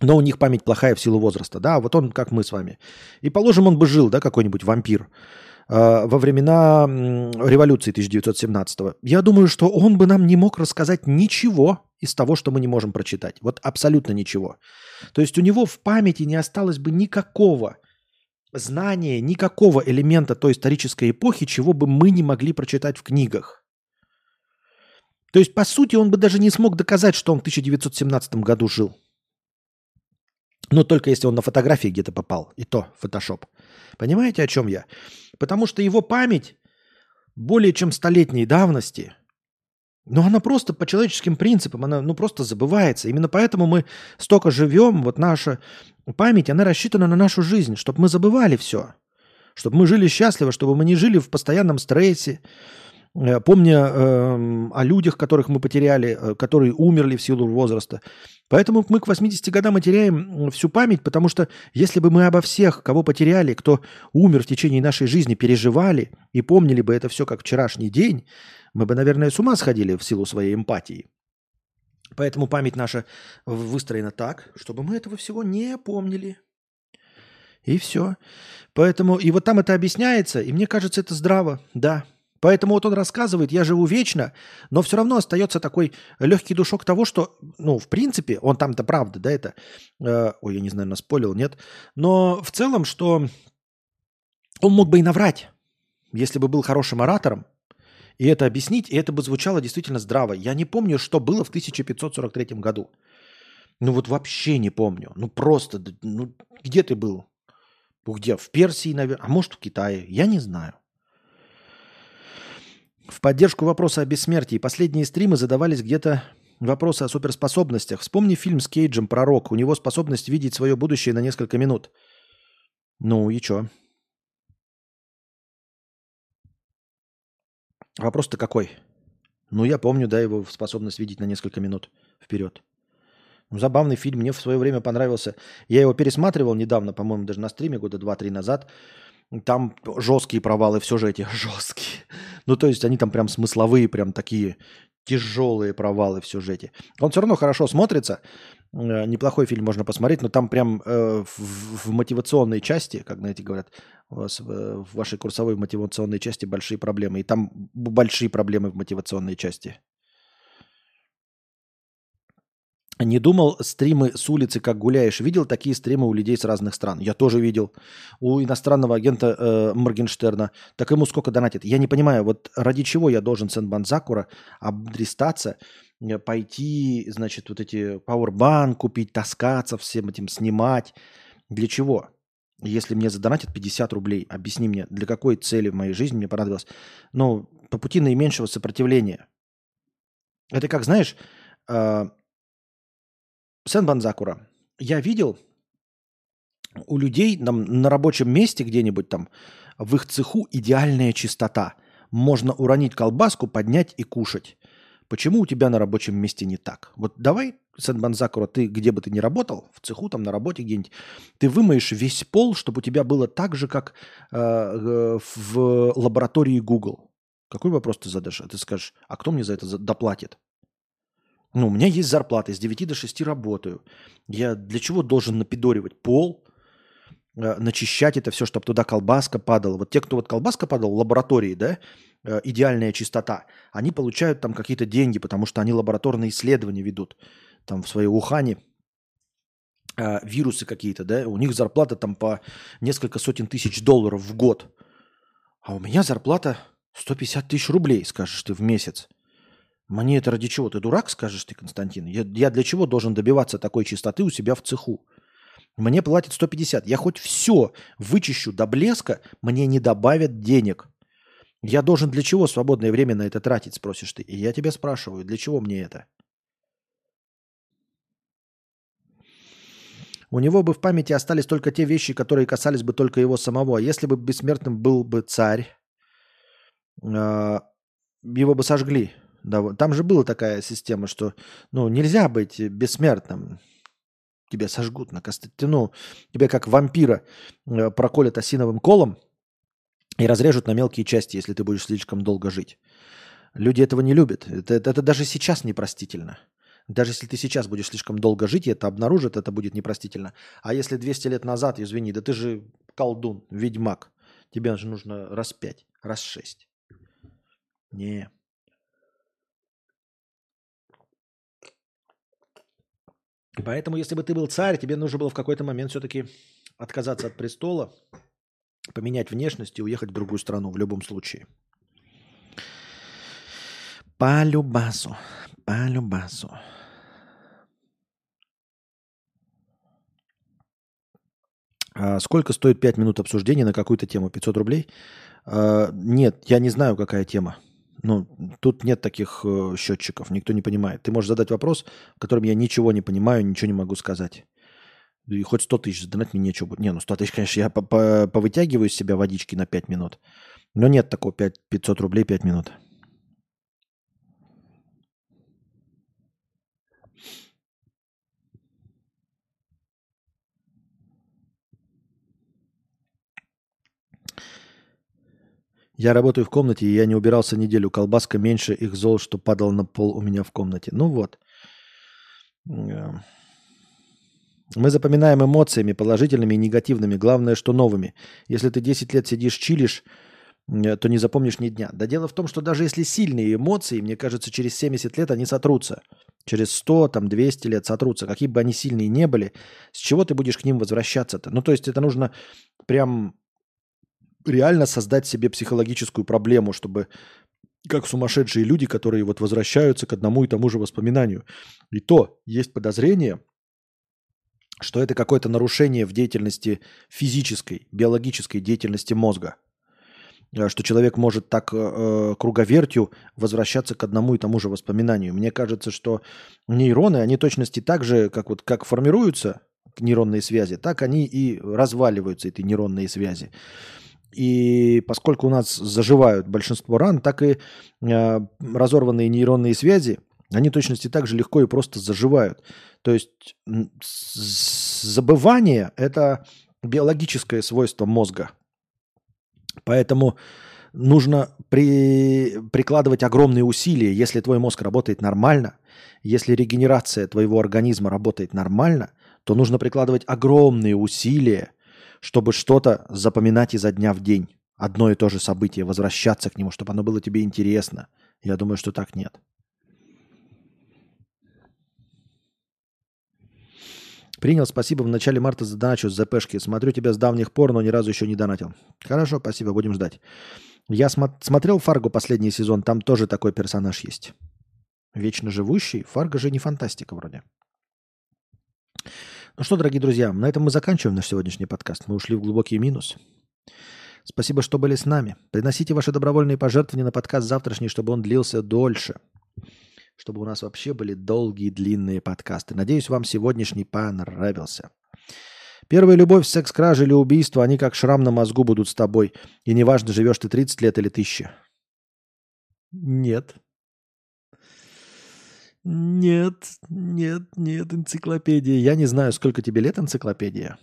но у них память плохая в силу возраста, да, вот он как мы с вами. И положим, он бы жил, да, какой-нибудь вампир э, во времена революции 1917 -го. Я думаю, что он бы нам не мог рассказать ничего из того, что мы не можем прочитать. Вот абсолютно ничего. То есть у него в памяти не осталось бы никакого знания, никакого элемента той исторической эпохи, чего бы мы не могли прочитать в книгах. То есть, по сути, он бы даже не смог доказать, что он в 1917 году жил. Но только если он на фотографии где-то попал. И то фотошоп. Понимаете, о чем я? Потому что его память более чем столетней давности, но она просто по человеческим принципам, она ну, просто забывается. Именно поэтому мы столько живем, вот наша память, она рассчитана на нашу жизнь, чтобы мы забывали все. Чтобы мы жили счастливо, чтобы мы не жили в постоянном стрессе, помня э, о людях, которых мы потеряли, э, которые умерли в силу возраста. Поэтому мы к 80 годам теряем всю память, потому что если бы мы обо всех, кого потеряли, кто умер в течение нашей жизни, переживали и помнили бы это все как вчерашний день, мы бы, наверное, с ума сходили в силу своей эмпатии. Поэтому память наша выстроена так, чтобы мы этого всего не помнили. И все. Поэтому, и вот там это объясняется, и мне кажется, это здраво, да. Поэтому вот он рассказывает, я живу вечно, но все равно остается такой легкий душок того, что, ну, в принципе, он там-то правда, да, это, э, ой, я не знаю, наспорил, нет, но в целом, что он мог бы и наврать, если бы был хорошим оратором, и это объяснить, и это бы звучало действительно здраво. Я не помню, что было в 1543 году. Ну вот вообще не помню. Ну просто, ну где ты был? Где? В Персии, наверное. А может в Китае? Я не знаю. В поддержку вопроса о бессмертии последние стримы задавались где-то вопросы о суперспособностях. Вспомни фильм с Кейджем «Пророк». У него способность видеть свое будущее на несколько минут. Ну и чё? Вопрос-то какой? Ну, я помню, да, его способность видеть на несколько минут вперед. Ну, забавный фильм, мне в свое время понравился. Я его пересматривал недавно, по-моему, даже на стриме года 2-3 назад. Там жесткие провалы в сюжете. Жесткие. Ну, то есть они там прям смысловые, прям такие тяжелые провалы в сюжете. Он все равно хорошо смотрится. Э, неплохой фильм можно посмотреть, но там прям э, в, мотивационной части, как, знаете, говорят, у вас в вашей курсовой мотивационной части большие проблемы. И там большие проблемы в мотивационной части. Не думал стримы с улицы, как гуляешь. Видел такие стримы у людей с разных стран. Я тоже видел. У иностранного агента э, Моргенштерна. Так ему сколько донатит? Я не понимаю, вот ради чего я должен Сен-Банзакура обдристаться, э, пойти, значит, вот эти Powerbank купить, таскаться всем этим, снимать. Для чего? Если мне задонатят 50 рублей, объясни мне, для какой цели в моей жизни мне понадобилось? Ну, по пути наименьшего сопротивления. Это как, знаешь, э, Сен Банзакура. Я видел у людей там, на рабочем месте где-нибудь там в их цеху идеальная чистота. Можно уронить колбаску, поднять и кушать. Почему у тебя на рабочем месте не так? Вот давай, Сен Банзакура, ты где бы ты ни работал, в цеху, там на работе где-нибудь, ты вымоешь весь пол, чтобы у тебя было так же, как э, э в лаборатории Google. Какой вопрос ты задашь? А ты скажешь, а кто мне за это доплатит? Ну, у меня есть зарплата, с 9 до 6 работаю. Я для чего должен напидоривать пол, э, начищать это все, чтобы туда колбаска падала. Вот те, кто вот колбаска падала в лаборатории, да, э, идеальная чистота, они получают там какие-то деньги, потому что они лабораторные исследования ведут там в своей Ухане, э, вирусы какие-то, да, у них зарплата там по несколько сотен тысяч долларов в год. А у меня зарплата 150 тысяч рублей, скажешь ты, в месяц. Мне это ради чего? Ты дурак, скажешь ты, Константин? Я, я для чего должен добиваться такой чистоты у себя в цеху? Мне платят 150. Я хоть все вычищу до блеска, мне не добавят денег. Я должен для чего свободное время на это тратить, спросишь ты. И я тебя спрашиваю, для чего мне это? У него бы в памяти остались только те вещи, которые касались бы только его самого. А если бы бессмертным был бы царь, э, его бы сожгли. Там же была такая система, что ну, нельзя быть бессмертным. Тебя сожгут на костыте. Ну, тебя как вампира э, проколят осиновым колом и разрежут на мелкие части, если ты будешь слишком долго жить. Люди этого не любят. Это, это, это даже сейчас непростительно. Даже если ты сейчас будешь слишком долго жить, и это обнаружат, это будет непростительно. А если 200 лет назад, извини, да ты же колдун, ведьмак. Тебе же нужно раз пять, раз шесть. Не. Поэтому, если бы ты был царь, тебе нужно было в какой-то момент все-таки отказаться от престола, поменять внешность и уехать в другую страну в любом случае. По любасу. По любасу. А сколько стоит 5 минут обсуждения на какую-то тему? 500 рублей? А, нет, я не знаю, какая тема. Ну, тут нет таких э, счетчиков, никто не понимает. Ты можешь задать вопрос, в котором я ничего не понимаю, ничего не могу сказать. И хоть 100 тысяч задонать мне нечего. Не, ну 100 тысяч, конечно, я повытягиваю из себя водички на 5 минут. Но нет такого 5, 500 рублей 5 минут. Я работаю в комнате, и я не убирался неделю. Колбаска меньше их зол, что падал на пол у меня в комнате. Ну вот. Мы запоминаем эмоциями, положительными и негативными. Главное, что новыми. Если ты 10 лет сидишь, чилишь, то не запомнишь ни дня. Да дело в том, что даже если сильные эмоции, мне кажется, через 70 лет они сотрутся. Через 100, там, 200 лет сотрутся. Какие бы они сильные не были, с чего ты будешь к ним возвращаться-то? Ну, то есть это нужно прям реально создать себе психологическую проблему, чтобы как сумасшедшие люди, которые вот возвращаются к одному и тому же воспоминанию. И то есть подозрение, что это какое-то нарушение в деятельности физической, биологической деятельности мозга. Э, что человек может так э, э, круговертью возвращаться к одному и тому же воспоминанию. Мне кажется, что нейроны, они точности так же, как, вот, как формируются нейронные связи, так они и разваливаются, эти нейронные связи. И поскольку у нас заживают большинство ран, так и э, разорванные нейронные связи, они точности так же легко и просто заживают. То есть забывание – это биологическое свойство мозга. Поэтому нужно при, прикладывать огромные усилия, если твой мозг работает нормально, если регенерация твоего организма работает нормально, то нужно прикладывать огромные усилия – чтобы что-то запоминать изо дня в день. Одно и то же событие, возвращаться к нему, чтобы оно было тебе интересно. Я думаю, что так нет. Принял, спасибо. В начале марта задоначу с ЗПшки. Смотрю тебя с давних пор, но ни разу еще не донатил. Хорошо, спасибо, будем ждать. Я смо- смотрел Фарго последний сезон, там тоже такой персонаж есть. Вечно живущий. Фарго же не фантастика вроде. Ну что, дорогие друзья, на этом мы заканчиваем наш сегодняшний подкаст. Мы ушли в глубокий минус. Спасибо, что были с нами. Приносите ваши добровольные пожертвования на подкаст завтрашний, чтобы он длился дольше. Чтобы у нас вообще были долгие, длинные подкасты. Надеюсь, вам сегодняшний понравился. Первая любовь, секс, кража или убийство, они как шрам на мозгу будут с тобой. И неважно, живешь ты 30 лет или 1000. Нет. Нет, нет, нет, энциклопедия. Я не знаю, сколько тебе лет энциклопедия.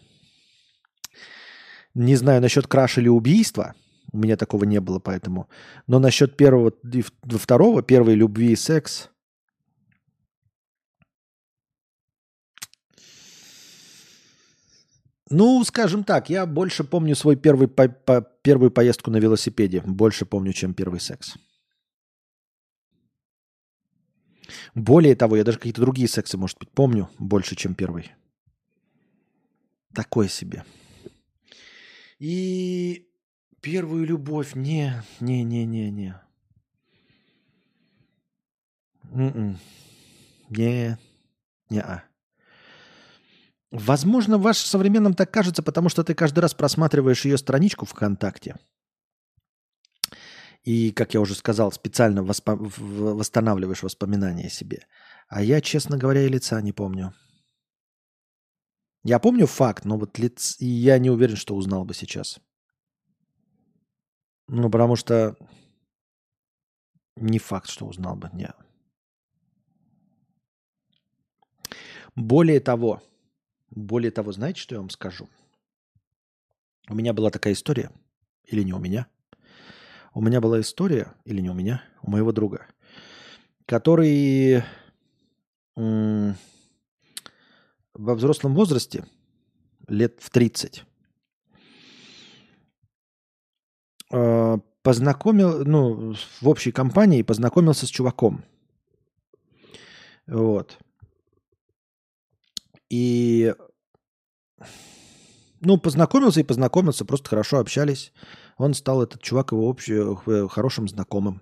Не знаю насчет краш или убийства. У меня такого не было, поэтому. Но насчет первого и второго, первой любви и секс. Ну, скажем так, я больше помню свой первый по, по, первую поездку на велосипеде. Больше помню, чем первый секс. Более того, я даже какие-то другие сексы, может быть, помню больше, чем первый. Такой себе. И первую любовь, не, не, не, не, не. М-м. Не, не -а. Возможно, ваш современным так кажется, потому что ты каждый раз просматриваешь ее страничку ВКонтакте. И, как я уже сказал, специально воспо- восстанавливаешь воспоминания себе. А я, честно говоря, и лица не помню. Я помню факт, но вот лиц... я не уверен, что узнал бы сейчас. Ну, потому что не факт, что узнал бы. Нет. Более того, более того, знаете, что я вам скажу? У меня была такая история, или не у меня. У меня была история, или не у меня, у моего друга, который во взрослом возрасте, лет в 30, э, познакомил, ну, в общей компании познакомился с чуваком. Вот. И, ну, познакомился и познакомился, просто хорошо общались. Он стал, этот чувак, его общий, э, хорошим знакомым.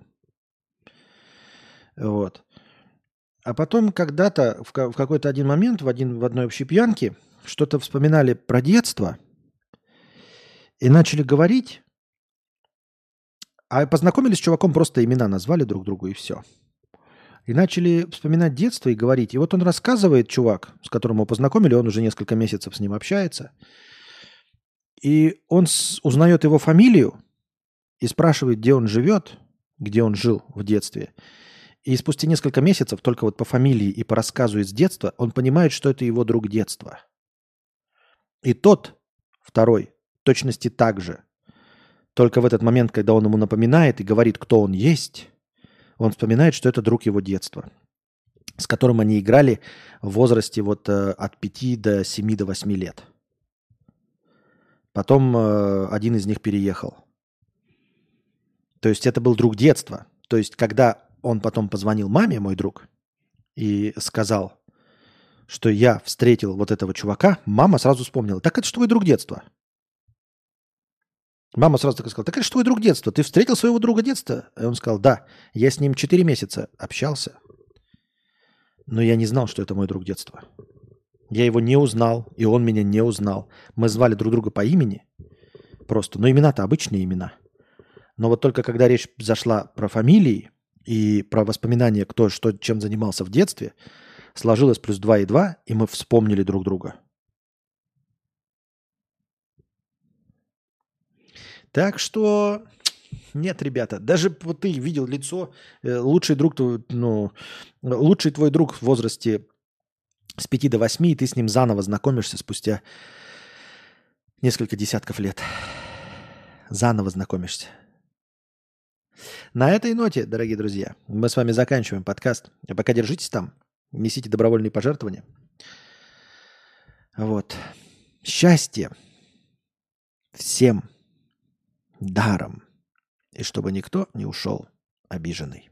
Вот. А потом когда-то, в какой-то один момент, в, один, в одной общей пьянке, что-то вспоминали про детство и начали говорить, а познакомились с чуваком, просто имена назвали друг другу и все. И начали вспоминать детство и говорить. И вот он рассказывает, чувак, с которым его познакомили, он уже несколько месяцев с ним общается. И он узнает его фамилию и спрашивает, где он живет, где он жил в детстве. И спустя несколько месяцев, только вот по фамилии и по рассказу из детства, он понимает, что это его друг детства. И тот, второй, точности так же. Только в этот момент, когда он ему напоминает и говорит, кто он есть, он вспоминает, что это друг его детства, с которым они играли в возрасте вот э, от 5 до 7 до 8 лет. Потом э, один из них переехал. То есть это был друг детства. То есть когда он потом позвонил маме, мой друг, и сказал, что я встретил вот этого чувака, мама сразу вспомнила, так это же твой друг детства. Мама сразу так сказала, так это же твой друг детства. Ты встретил своего друга детства? И он сказал, да, я с ним 4 месяца общался, но я не знал, что это мой друг детства. Я его не узнал, и он меня не узнал. Мы звали друг друга по имени просто, но имена-то обычные имена. Но вот только когда речь зашла про фамилии и про воспоминания, кто что, чем занимался в детстве, сложилось плюс 2 и 2, и мы вспомнили друг друга. Так что нет, ребята, даже вот ты видел лицо, э, лучший друг, ну, лучший твой друг в возрасте с 5 до 8, и ты с ним заново знакомишься спустя несколько десятков лет. Заново знакомишься. На этой ноте, дорогие друзья, мы с вами заканчиваем подкаст. А пока держитесь там, несите добровольные пожертвования. Вот. Счастье всем даром. И чтобы никто не ушел обиженный.